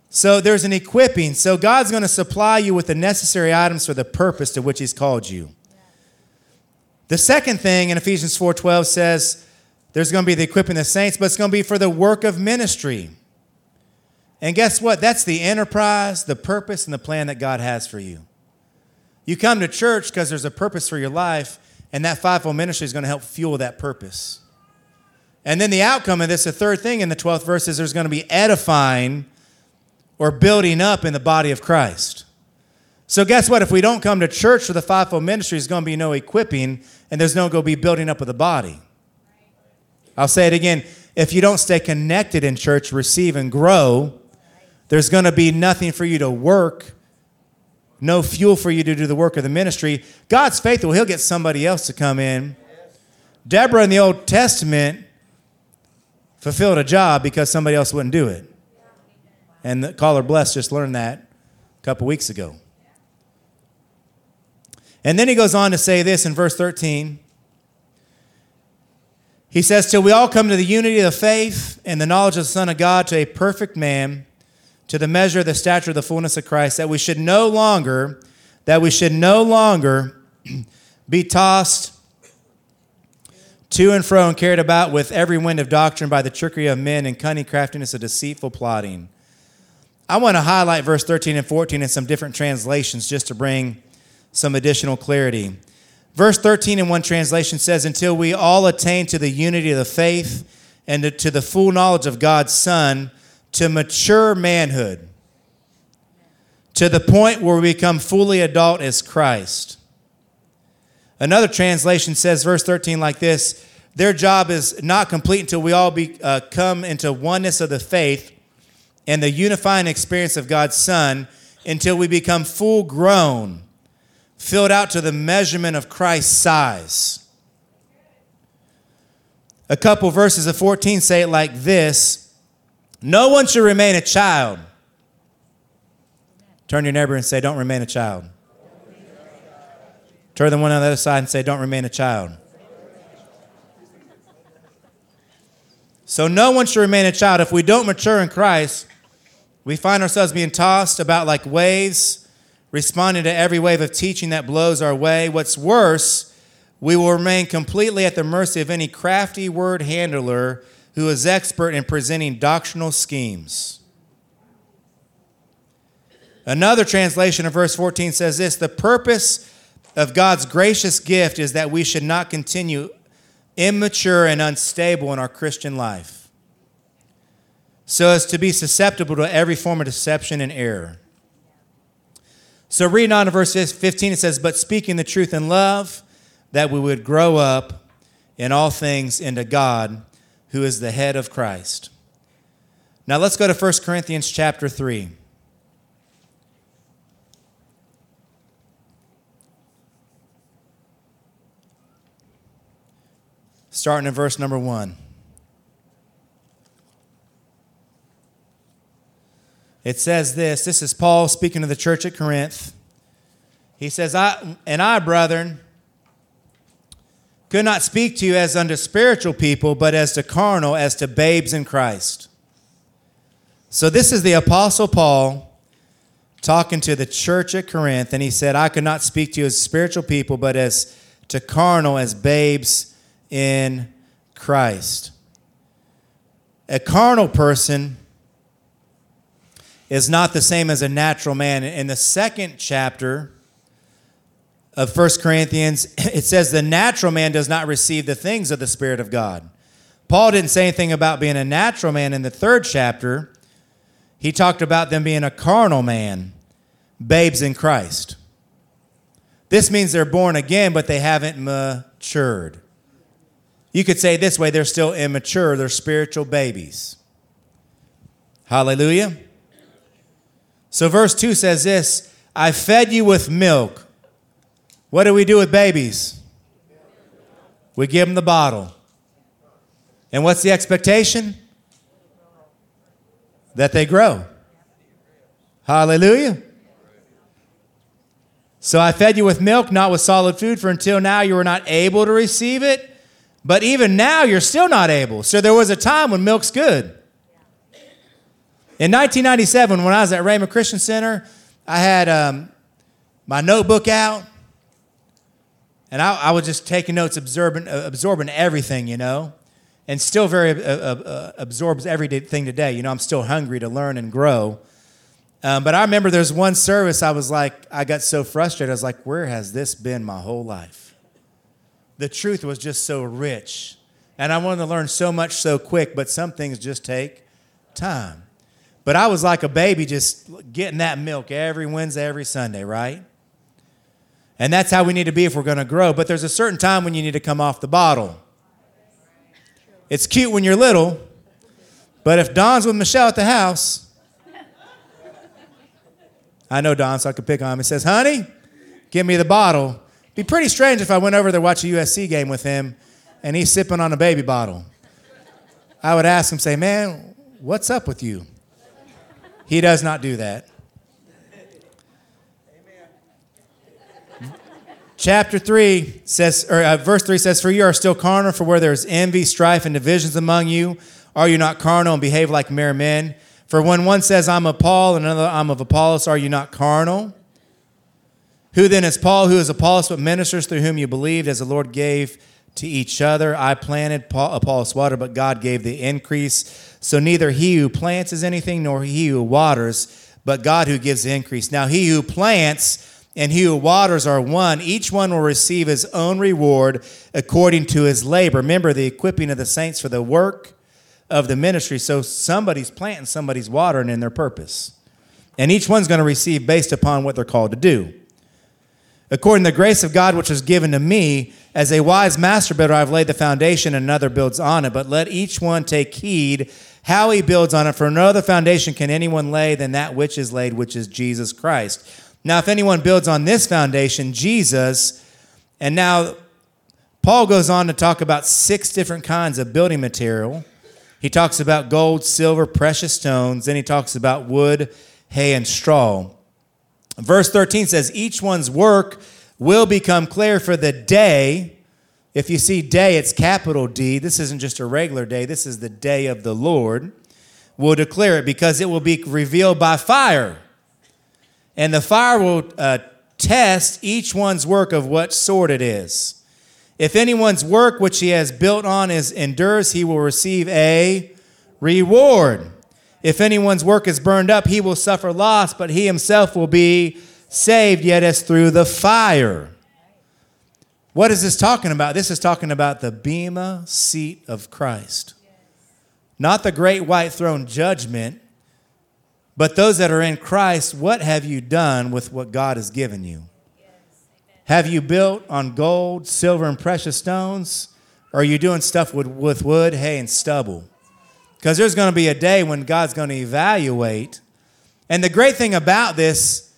So there's an equipping. So God's going to supply you with the necessary items for the purpose to which he's called you. The second thing in Ephesians 4:12 says there's going to be the equipping of the saints, but it's going to be for the work of ministry. And guess what? That's the enterprise, the purpose, and the plan that God has for you. You come to church because there's a purpose for your life, and that fivefold ministry is going to help fuel that purpose. And then the outcome of this, the third thing in the 12th verse is there's going to be edifying or building up in the body of Christ. So, guess what? If we don't come to church for the fivefold ministry, there's going to be no equipping and there's no going to be building up of the body. I'll say it again. If you don't stay connected in church, receive and grow, there's going to be nothing for you to work, no fuel for you to do the work of the ministry. God's faithful, He'll get somebody else to come in. Deborah in the Old Testament fulfilled a job because somebody else wouldn't do it. And the caller blessed just learned that a couple weeks ago. And then he goes on to say this in verse 13. He says, Till we all come to the unity of the faith and the knowledge of the Son of God, to a perfect man, to the measure of the stature of the fullness of Christ, that we should no longer, that we should no longer be tossed to and fro and carried about with every wind of doctrine by the trickery of men and cunning craftiness of deceitful plotting. I want to highlight verse 13 and 14 in some different translations just to bring some additional clarity. Verse 13 in one translation says, Until we all attain to the unity of the faith and to the full knowledge of God's Son, to mature manhood, to the point where we become fully adult as Christ. Another translation says, verse 13, like this Their job is not complete until we all be, uh, come into oneness of the faith and the unifying experience of God's Son until we become full grown filled out to the measurement of Christ's size. A couple verses of 14 say it like this No one should remain a child. Turn your neighbor and say, Don't remain a child. Turn the one on the other side and say, Don't remain a child. So, no one should remain a child. If we don't mature in Christ, we find ourselves being tossed about like waves responding to every wave of teaching that blows our way. What's worse, we will remain completely at the mercy of any crafty word handler who is expert in presenting doctrinal schemes. Another translation of verse 14 says this The purpose of God's gracious gift is that we should not continue immature and unstable in our Christian life, so as to be susceptible to every form of deception and error. So, reading on to verse 15, it says, But speaking the truth in love, that we would grow up in all things into God, who is the head of Christ. Now, let's go to 1 Corinthians chapter 3. Starting in verse number 1. It says this this is Paul speaking to the church at Corinth. He says, I, And I, brethren, could not speak to you as unto spiritual people, but as to carnal, as to babes in Christ. So this is the Apostle Paul talking to the church at Corinth, and he said, I could not speak to you as spiritual people, but as to carnal, as babes in Christ. A carnal person is not the same as a natural man. In the second chapter of First Corinthians, it says the natural man does not receive the things of the Spirit of God. Paul didn't say anything about being a natural man in the third chapter. He talked about them being a carnal man. babes in Christ. This means they're born again, but they haven't matured. You could say this way they're still immature, they're spiritual babies. Hallelujah. So, verse 2 says this I fed you with milk. What do we do with babies? We give them the bottle. And what's the expectation? That they grow. Hallelujah. So I fed you with milk, not with solid food, for until now you were not able to receive it. But even now you're still not able. So there was a time when milk's good. In 1997, when I was at Rhema Christian Center, I had um, my notebook out, and I, I, was just taking notes, absorbing, absorbing everything, you know, and still very uh, uh, uh absorbs everything today. You know, I'm still hungry to learn and grow. Um, but I remember there's one service I was like, I got so frustrated. I was like, where has this been my whole life? The truth was just so rich. And I wanted to learn so much so quick, but some things just take time. But I was like a baby just getting that milk every Wednesday, every Sunday, right? And that's how we need to be if we're going to grow. But there's a certain time when you need to come off the bottle. It's cute when you're little, but if Don's with Michelle at the house, I know Don, so I could pick on him. He says, Honey, give me the bottle. Be pretty strange if I went over there to watch a USC game with him and he's sipping on a baby bottle. I would ask him, say, Man, what's up with you? He does not do that. Chapter 3 says, or uh, verse 3 says, For you are still carnal, for where there is envy, strife, and divisions among you, are you not carnal and behave like mere men? For when one says, I'm of Paul, and another, I'm of Apollos, are you not carnal? Who then is Paul? Who is Apollos, but ministers through whom you believed, as the Lord gave to each other? I planted, Paul, uh, Apollos water, but God gave the increase. So neither he who plants is anything, nor he who waters, but God who gives the increase. Now he who plants and he who waters are one. Each one will receive his own reward according to his labor. Remember the equipping of the saints for the work of the ministry. So somebody's planting, somebody's watering in their purpose. And each one's going to receive based upon what they're called to do. According to the grace of God which was given to me, as a wise master builder, I've laid the foundation, and another builds on it. But let each one take heed how he builds on it. For no other foundation can anyone lay than that which is laid, which is Jesus Christ. Now, if anyone builds on this foundation, Jesus, and now Paul goes on to talk about six different kinds of building material he talks about gold, silver, precious stones. Then he talks about wood, hay, and straw. Verse 13 says, Each one's work will become clear for the day. If you see day, it's capital D. This isn't just a regular day, this is the day of the Lord. Will declare it because it will be revealed by fire. And the fire will uh, test each one's work of what sort it is. If anyone's work which he has built on is endures, he will receive a reward. If anyone's work is burned up, he will suffer loss, but he himself will be saved, yet as through the fire. What is this talking about? This is talking about the Bema seat of Christ. Not the great white throne judgment, but those that are in Christ, what have you done with what God has given you? Have you built on gold, silver, and precious stones? Or are you doing stuff with, with wood, hay, and stubble? Because there's going to be a day when God's going to evaluate. And the great thing about this,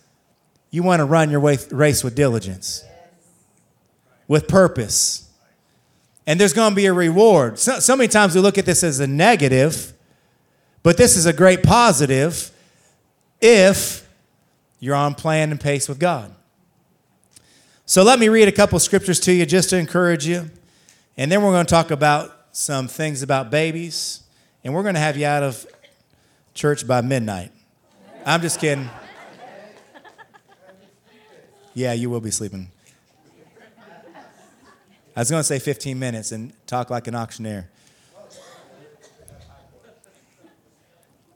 you want to run your race with diligence, with purpose. And there's going to be a reward. So, so many times we look at this as a negative, but this is a great positive if you're on plan and pace with God. So let me read a couple scriptures to you just to encourage you. And then we're going to talk about some things about babies. And we're going to have you out of church by midnight. I'm just kidding. Yeah, you will be sleeping. I was going to say 15 minutes and talk like an auctioneer.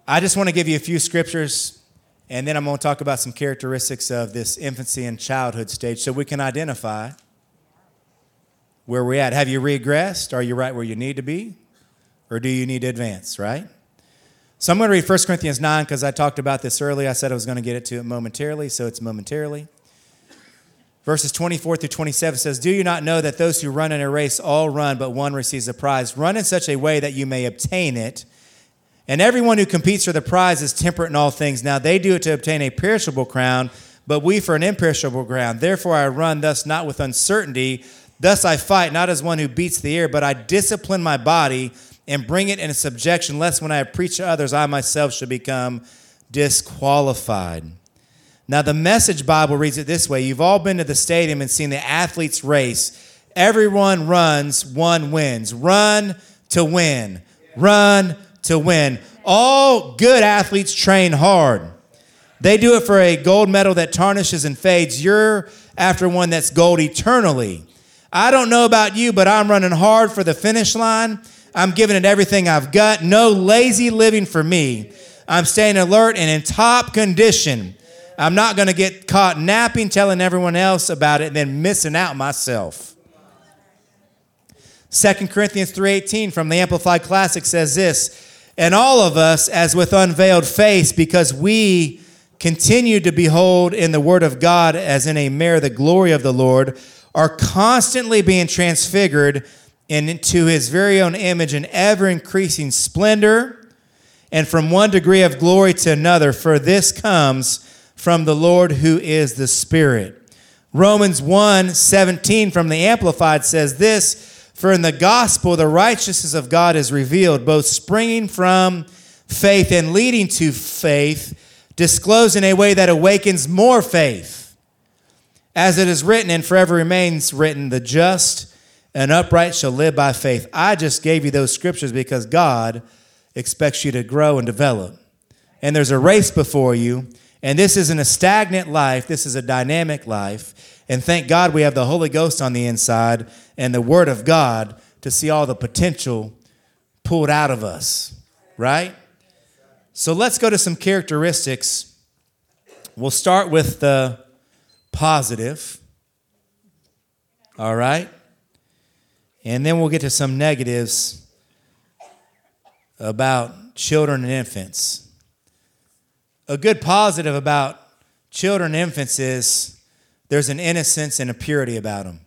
I just want to give you a few scriptures and then I'm going to talk about some characteristics of this infancy and childhood stage so we can identify where we're at. Have you regressed? Are you right where you need to be? Or do you need to advance, right? So I'm going to read 1 Corinthians 9 because I talked about this earlier. I said I was going to get it to it momentarily, so it's momentarily. Verses 24 through 27 says, Do you not know that those who run in a race all run, but one receives a prize? Run in such a way that you may obtain it. And everyone who competes for the prize is temperate in all things. Now they do it to obtain a perishable crown, but we for an imperishable crown. Therefore I run thus not with uncertainty. Thus I fight, not as one who beats the air, but I discipline my body and bring it into subjection, lest when I preach to others, I myself should become disqualified. Now, the Message Bible reads it this way You've all been to the stadium and seen the athletes race. Everyone runs, one wins. Run to win. Run to win. All good athletes train hard. They do it for a gold medal that tarnishes and fades. You're after one that's gold eternally. I don't know about you, but I'm running hard for the finish line. I'm giving it everything I've got. No lazy living for me. I'm staying alert and in top condition. I'm not going to get caught napping, telling everyone else about it, and then missing out myself. 2 Corinthians 3:18 from the Amplified Classic says this, and all of us as with unveiled face because we continue to behold in the word of God as in a mirror the glory of the Lord are constantly being transfigured into his very own image in ever increasing splendor and from one degree of glory to another for this comes from the Lord who is the Spirit. Romans 1 17 from the Amplified says this For in the gospel, the righteousness of God is revealed, both springing from faith and leading to faith, disclosed in a way that awakens more faith. As it is written and forever remains written, the just and upright shall live by faith. I just gave you those scriptures because God expects you to grow and develop. And there's a race before you and this isn't a stagnant life, this is a dynamic life. And thank God we have the Holy Ghost on the inside and the Word of God to see all the potential pulled out of us, right? So let's go to some characteristics. We'll start with the positive, all right? And then we'll get to some negatives about children and infants a good positive about children and infants is there's an innocence and a purity about them.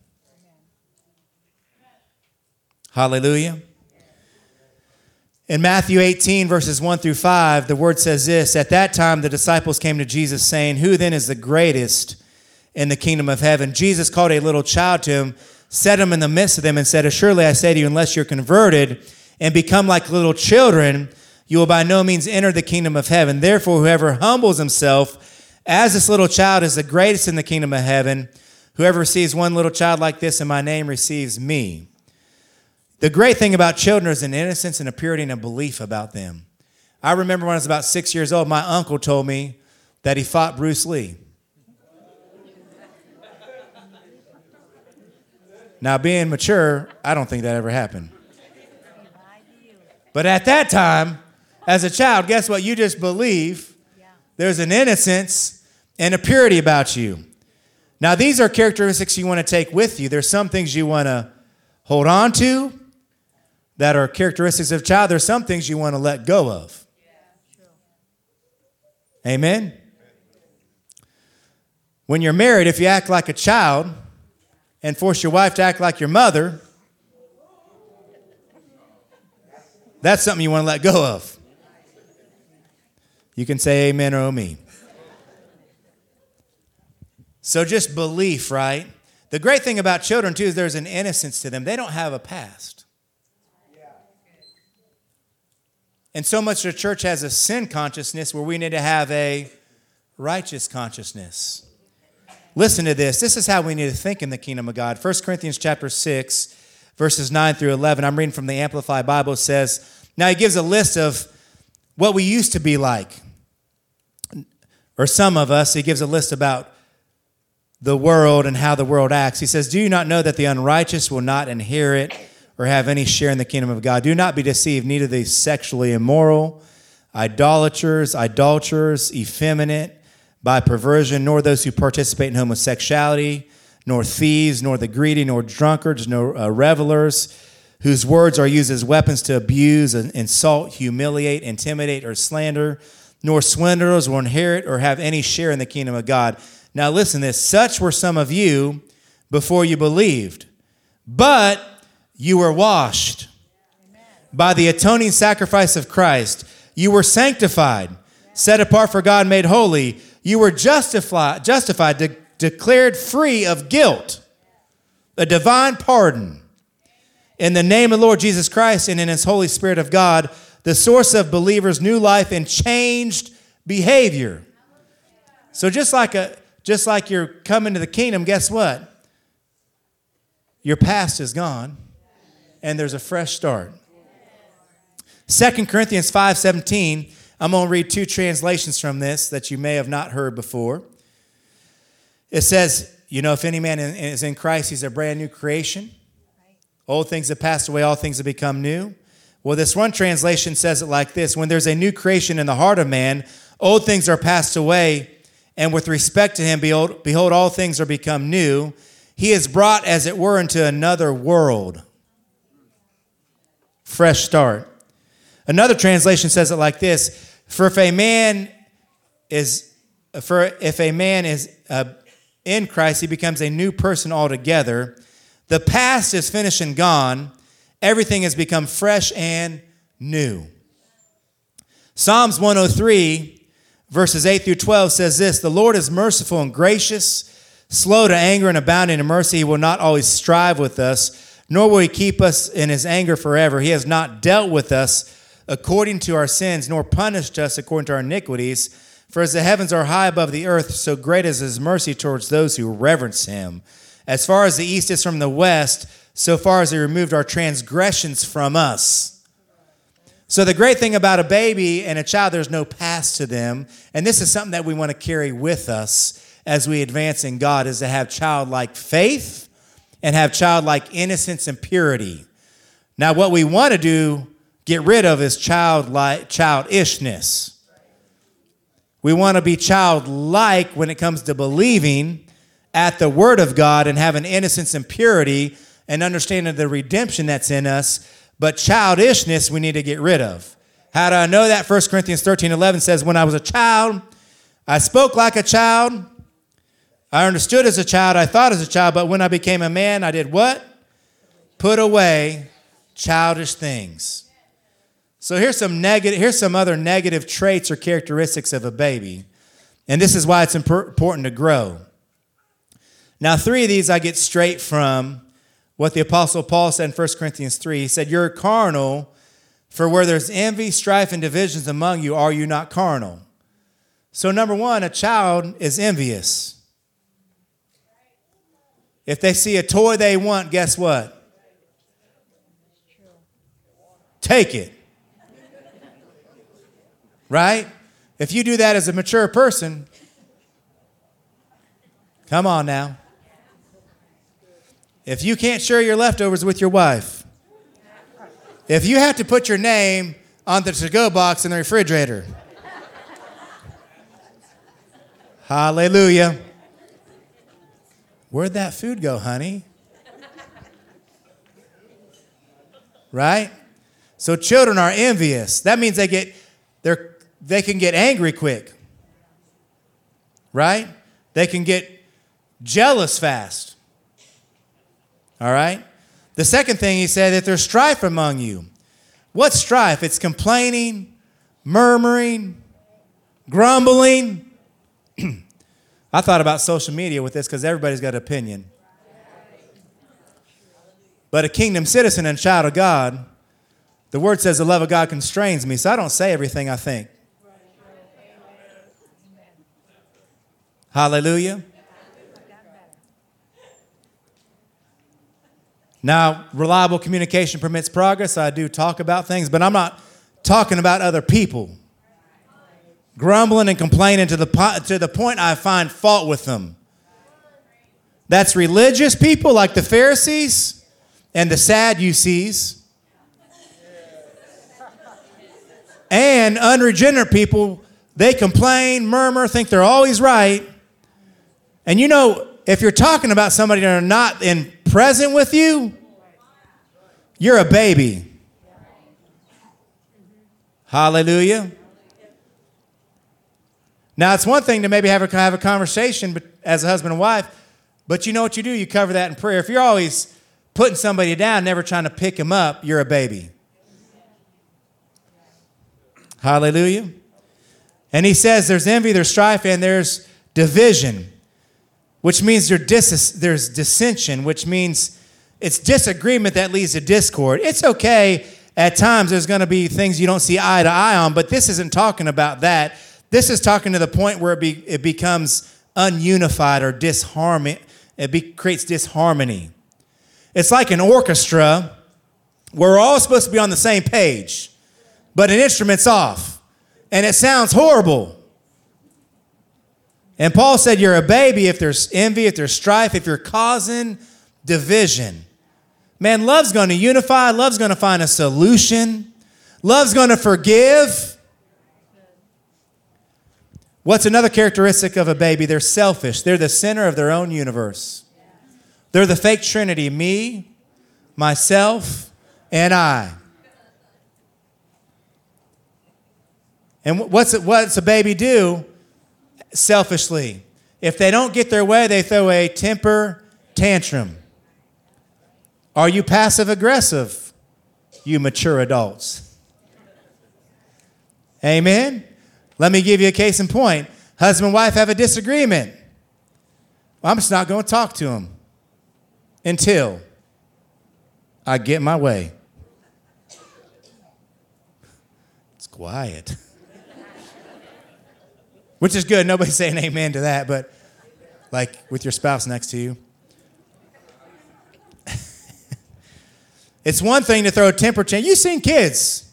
Hallelujah. In Matthew 18, verses 1 through 5, the word says this At that time, the disciples came to Jesus, saying, Who then is the greatest in the kingdom of heaven? Jesus called a little child to him, set him in the midst of them, and said, Assuredly, I say to you, unless you're converted and become like little children, you will by no means enter the kingdom of heaven. Therefore, whoever humbles himself as this little child is the greatest in the kingdom of heaven. Whoever receives one little child like this in my name receives me. The great thing about children is an innocence and a purity and a belief about them. I remember when I was about six years old, my uncle told me that he fought Bruce Lee. Now, being mature, I don't think that ever happened. But at that time, as a child, guess what? You just believe there's an innocence and a purity about you. Now, these are characteristics you want to take with you. There's some things you want to hold on to that are characteristics of child. There's some things you want to let go of. Amen. When you're married, if you act like a child and force your wife to act like your mother, that's something you want to let go of. You can say amen or oh me. So just belief, right? The great thing about children, too, is there's an innocence to them. They don't have a past. And so much the church has a sin consciousness where we need to have a righteous consciousness. Listen to this. This is how we need to think in the kingdom of God. 1 Corinthians chapter 6, verses 9 through 11. I'm reading from the Amplified Bible. It says, Now he gives a list of what we used to be like or some of us, he gives a list about the world and how the world acts. He says, Do you not know that the unrighteous will not inherit or have any share in the kingdom of God? Do not be deceived, neither the sexually immoral, idolaters, idolaters, effeminate, by perversion, nor those who participate in homosexuality, nor thieves, nor the greedy, nor drunkards, nor uh, revelers whose words are used as weapons to abuse, insult, humiliate, intimidate, or slander, nor swindlers will inherit or have any share in the kingdom of God. Now, listen this such were some of you before you believed, but you were washed by the atoning sacrifice of Christ. You were sanctified, set apart for God, made holy. You were justified, justified de- declared free of guilt, a divine pardon in the name of Lord Jesus Christ and in his Holy Spirit of God, the source of believers' new life and changed behavior. So just like a just like you're coming to the kingdom, guess what? Your past is gone and there's a fresh start. 2 Corinthians 5:17, I'm going to read two translations from this that you may have not heard before. It says, you know, if any man is in Christ, he's a brand new creation. Old things have passed away, all things have become new. Well, this one translation says it like this When there's a new creation in the heart of man, old things are passed away, and with respect to him, behold, behold all things are become new. He is brought, as it were, into another world. Fresh start. Another translation says it like this For if a man is, for if a man is uh, in Christ, he becomes a new person altogether. The past is finished and gone. Everything has become fresh and new. Psalms 103, verses 8 through 12 says this The Lord is merciful and gracious, slow to anger and abounding in mercy. He will not always strive with us, nor will he keep us in his anger forever. He has not dealt with us according to our sins, nor punished us according to our iniquities. For as the heavens are high above the earth, so great is his mercy towards those who reverence him. As far as the east is from the west, so far as he removed our transgressions from us. So, the great thing about a baby and a child, there's no past to them. And this is something that we want to carry with us as we advance in God, is to have childlike faith and have childlike innocence and purity. Now, what we want to do, get rid of, is childlike childishness. We want to be childlike when it comes to believing at the Word of God and having innocence and purity and understanding the redemption that's in us. But childishness we need to get rid of. How do I know that? 1 Corinthians 13 11 says, When I was a child, I spoke like a child. I understood as a child. I thought as a child. But when I became a man, I did what? Put away childish things. So here's some negative, here's some other negative traits or characteristics of a baby. And this is why it's important to grow. Now, three of these I get straight from what the Apostle Paul said in 1 Corinthians 3. He said, You're carnal, for where there's envy, strife, and divisions among you, are you not carnal? So, number one, a child is envious. If they see a toy they want, guess what? Take it. Right? If you do that as a mature person, come on now. If you can't share your leftovers with your wife, if you have to put your name on the to go box in the refrigerator, hallelujah. Where'd that food go, honey? Right? So children are envious. That means they get they're they can get angry quick. Right? They can get jealous fast. All right? The second thing he said that there's strife among you. What's strife? It's complaining, murmuring, grumbling. I thought about social media with this because everybody's got an opinion. But a kingdom citizen and child of God, the word says the love of God constrains me, so I don't say everything I think. Hallelujah. Now, reliable communication permits progress. I do talk about things, but I'm not talking about other people. Grumbling and complaining to the, to the point I find fault with them. That's religious people like the Pharisees and the Sadducees. And unregenerate people, they complain, murmur, think they're always right. And you know, if you're talking about somebody that are not in present with you, You're a baby. Hallelujah. Now, it's one thing to maybe have a, have a conversation as a husband and wife, but you know what you do? You cover that in prayer. If you're always putting somebody down, never trying to pick them up, you're a baby. Hallelujah. And he says there's envy, there's strife, and there's division, which means there's dissension, which means it's disagreement that leads to discord. It's okay at times there's going to be things you don't see eye to eye on, but this isn't talking about that. This is talking to the point where it, be, it becomes ununified or disharmony. It be, creates disharmony. It's like an orchestra where we're all supposed to be on the same page, but an instrument's off and it sounds horrible. And Paul said, You're a baby if there's envy, if there's strife, if you're causing division. Man, love's going to unify, love's going to find a solution, love's going to forgive. What's another characteristic of a baby? They're selfish. They're the center of their own universe. They're the fake trinity me, myself, and I. And what's, what's a baby do selfishly? If they don't get their way, they throw a temper tantrum. Are you passive aggressive, you mature adults? Amen? Let me give you a case in point. Husband and wife have a disagreement. Well, I'm just not going to talk to him until I get my way. It's quiet. Which is good. Nobody's saying amen to that, but like with your spouse next to you. it's one thing to throw a temper tantrum. You've seen kids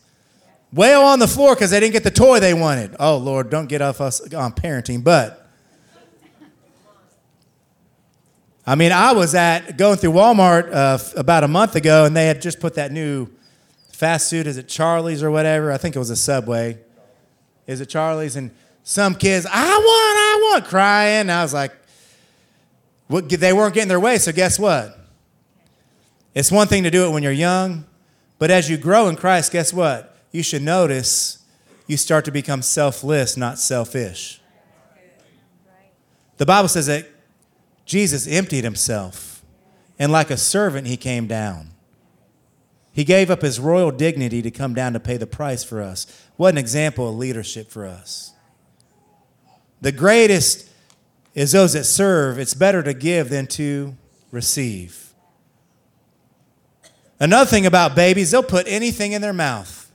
wail on the floor because they didn't get the toy they wanted. Oh, Lord, don't get off us on parenting. But, I mean, I was at going through Walmart uh, about a month ago, and they had just put that new fast food. Is it Charlie's or whatever? I think it was a Subway. Is it Charlie's? And some kids, I want, I want, crying. I was like, what, they weren't getting their way. So guess what? It's one thing to do it when you're young, but as you grow in Christ, guess what? you should notice you start to become selfless, not selfish. The Bible says that Jesus emptied himself, and like a servant, he came down. He gave up his royal dignity to come down to pay the price for us. What an example of leadership for us. The greatest is those that serve. It's better to give than to receive. Another thing about babies, they'll put anything in their mouth.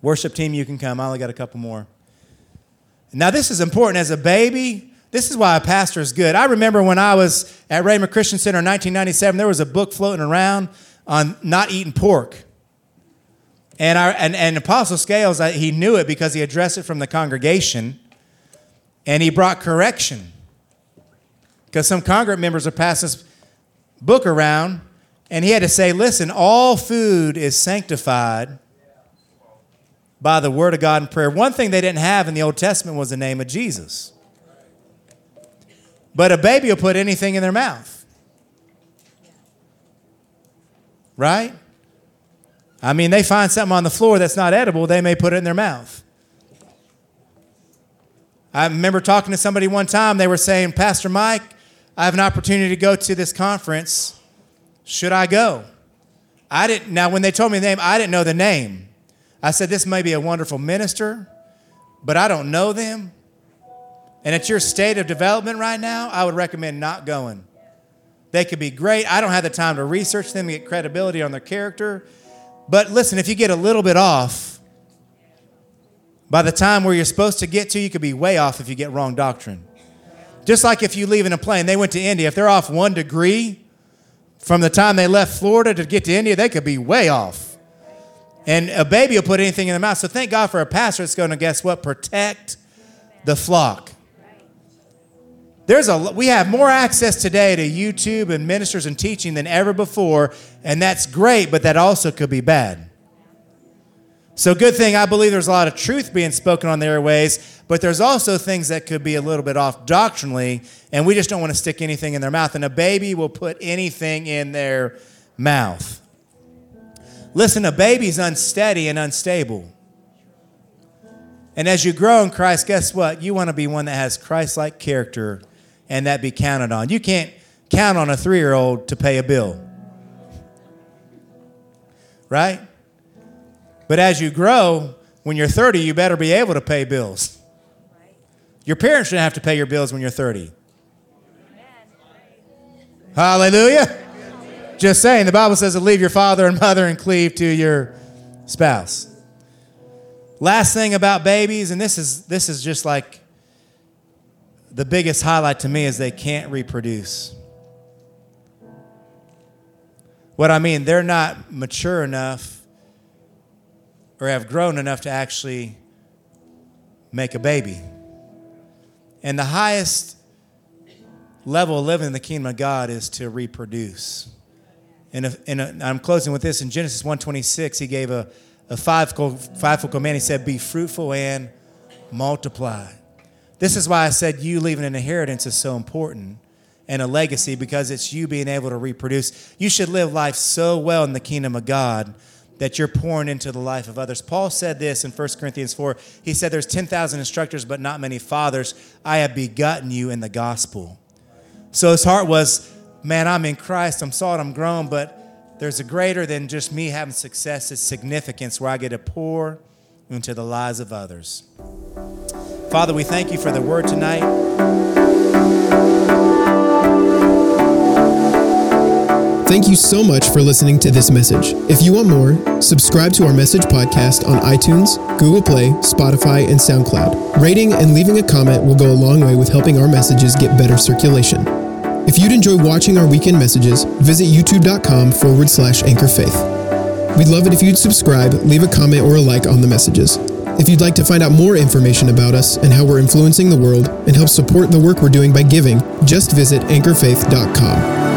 Worship team, you can come. I only got a couple more. Now, this is important. As a baby, this is why a pastor is good. I remember when I was at Rhema Christian Center in 1997, there was a book floating around on not eating pork. And, our, and, and Apostle Scales, uh, he knew it because he addressed it from the congregation and he brought correction. Because some congregant members are passing this book around and he had to say, listen, all food is sanctified by the word of God and prayer. One thing they didn't have in the Old Testament was the name of Jesus. But a baby will put anything in their mouth. Right? I mean, they find something on the floor that's not edible, they may put it in their mouth. I remember talking to somebody one time, they were saying, Pastor Mike, I have an opportunity to go to this conference. Should I go? I didn't, now when they told me the name, I didn't know the name. I said, This may be a wonderful minister, but I don't know them. And at your state of development right now, I would recommend not going. They could be great. I don't have the time to research them get credibility on their character. But listen, if you get a little bit off, by the time where you're supposed to get to, you could be way off if you get wrong doctrine. Just like if you leave in a plane, they went to India. If they're off one degree from the time they left Florida to get to India, they could be way off. And a baby will put anything in their mouth. So thank God for a pastor that's going to, guess what, protect the flock. There's a, we have more access today to YouTube and ministers and teaching than ever before, and that's great, but that also could be bad. So, good thing I believe there's a lot of truth being spoken on the airways, but there's also things that could be a little bit off doctrinally, and we just don't want to stick anything in their mouth. And a baby will put anything in their mouth. Listen, a baby's unsteady and unstable. And as you grow in Christ, guess what? You want to be one that has Christ like character and that be counted on. You can't count on a three year old to pay a bill. Right? But as you grow, when you're 30, you better be able to pay bills. Your parents shouldn't have to pay your bills when you're 30. Hallelujah. Just saying, the Bible says to leave your father and mother and cleave to your spouse. Last thing about babies, and this is this is just like the biggest highlight to me is they can't reproduce. What I mean, they're not mature enough or have grown enough to actually make a baby. And the highest level of living in the kingdom of God is to reproduce. And, if, and uh, I'm closing with this in Genesis 1:26. He gave a, a fivefold command. He said, "Be fruitful and multiply." This is why I said you leaving an inheritance is so important and a legacy because it's you being able to reproduce. You should live life so well in the kingdom of God that you're pouring into the life of others. Paul said this in 1 Corinthians 4. He said, There's 10,000 instructors, but not many fathers. I have begotten you in the gospel. So his heart was, Man, I'm in Christ, I'm salt, I'm grown, but there's a greater than just me having success, it's significance where I get to pour into the lives of others. Father, we thank you for the word tonight. Thank you so much for listening to this message. If you want more, subscribe to our message podcast on iTunes, Google Play, Spotify, and SoundCloud. Rating and leaving a comment will go a long way with helping our messages get better circulation. If you'd enjoy watching our weekend messages, visit youtube.com forward slash anchor faith. We'd love it if you'd subscribe, leave a comment, or a like on the messages. If you'd like to find out more information about us and how we're influencing the world and help support the work we're doing by giving, just visit anchorfaith.com.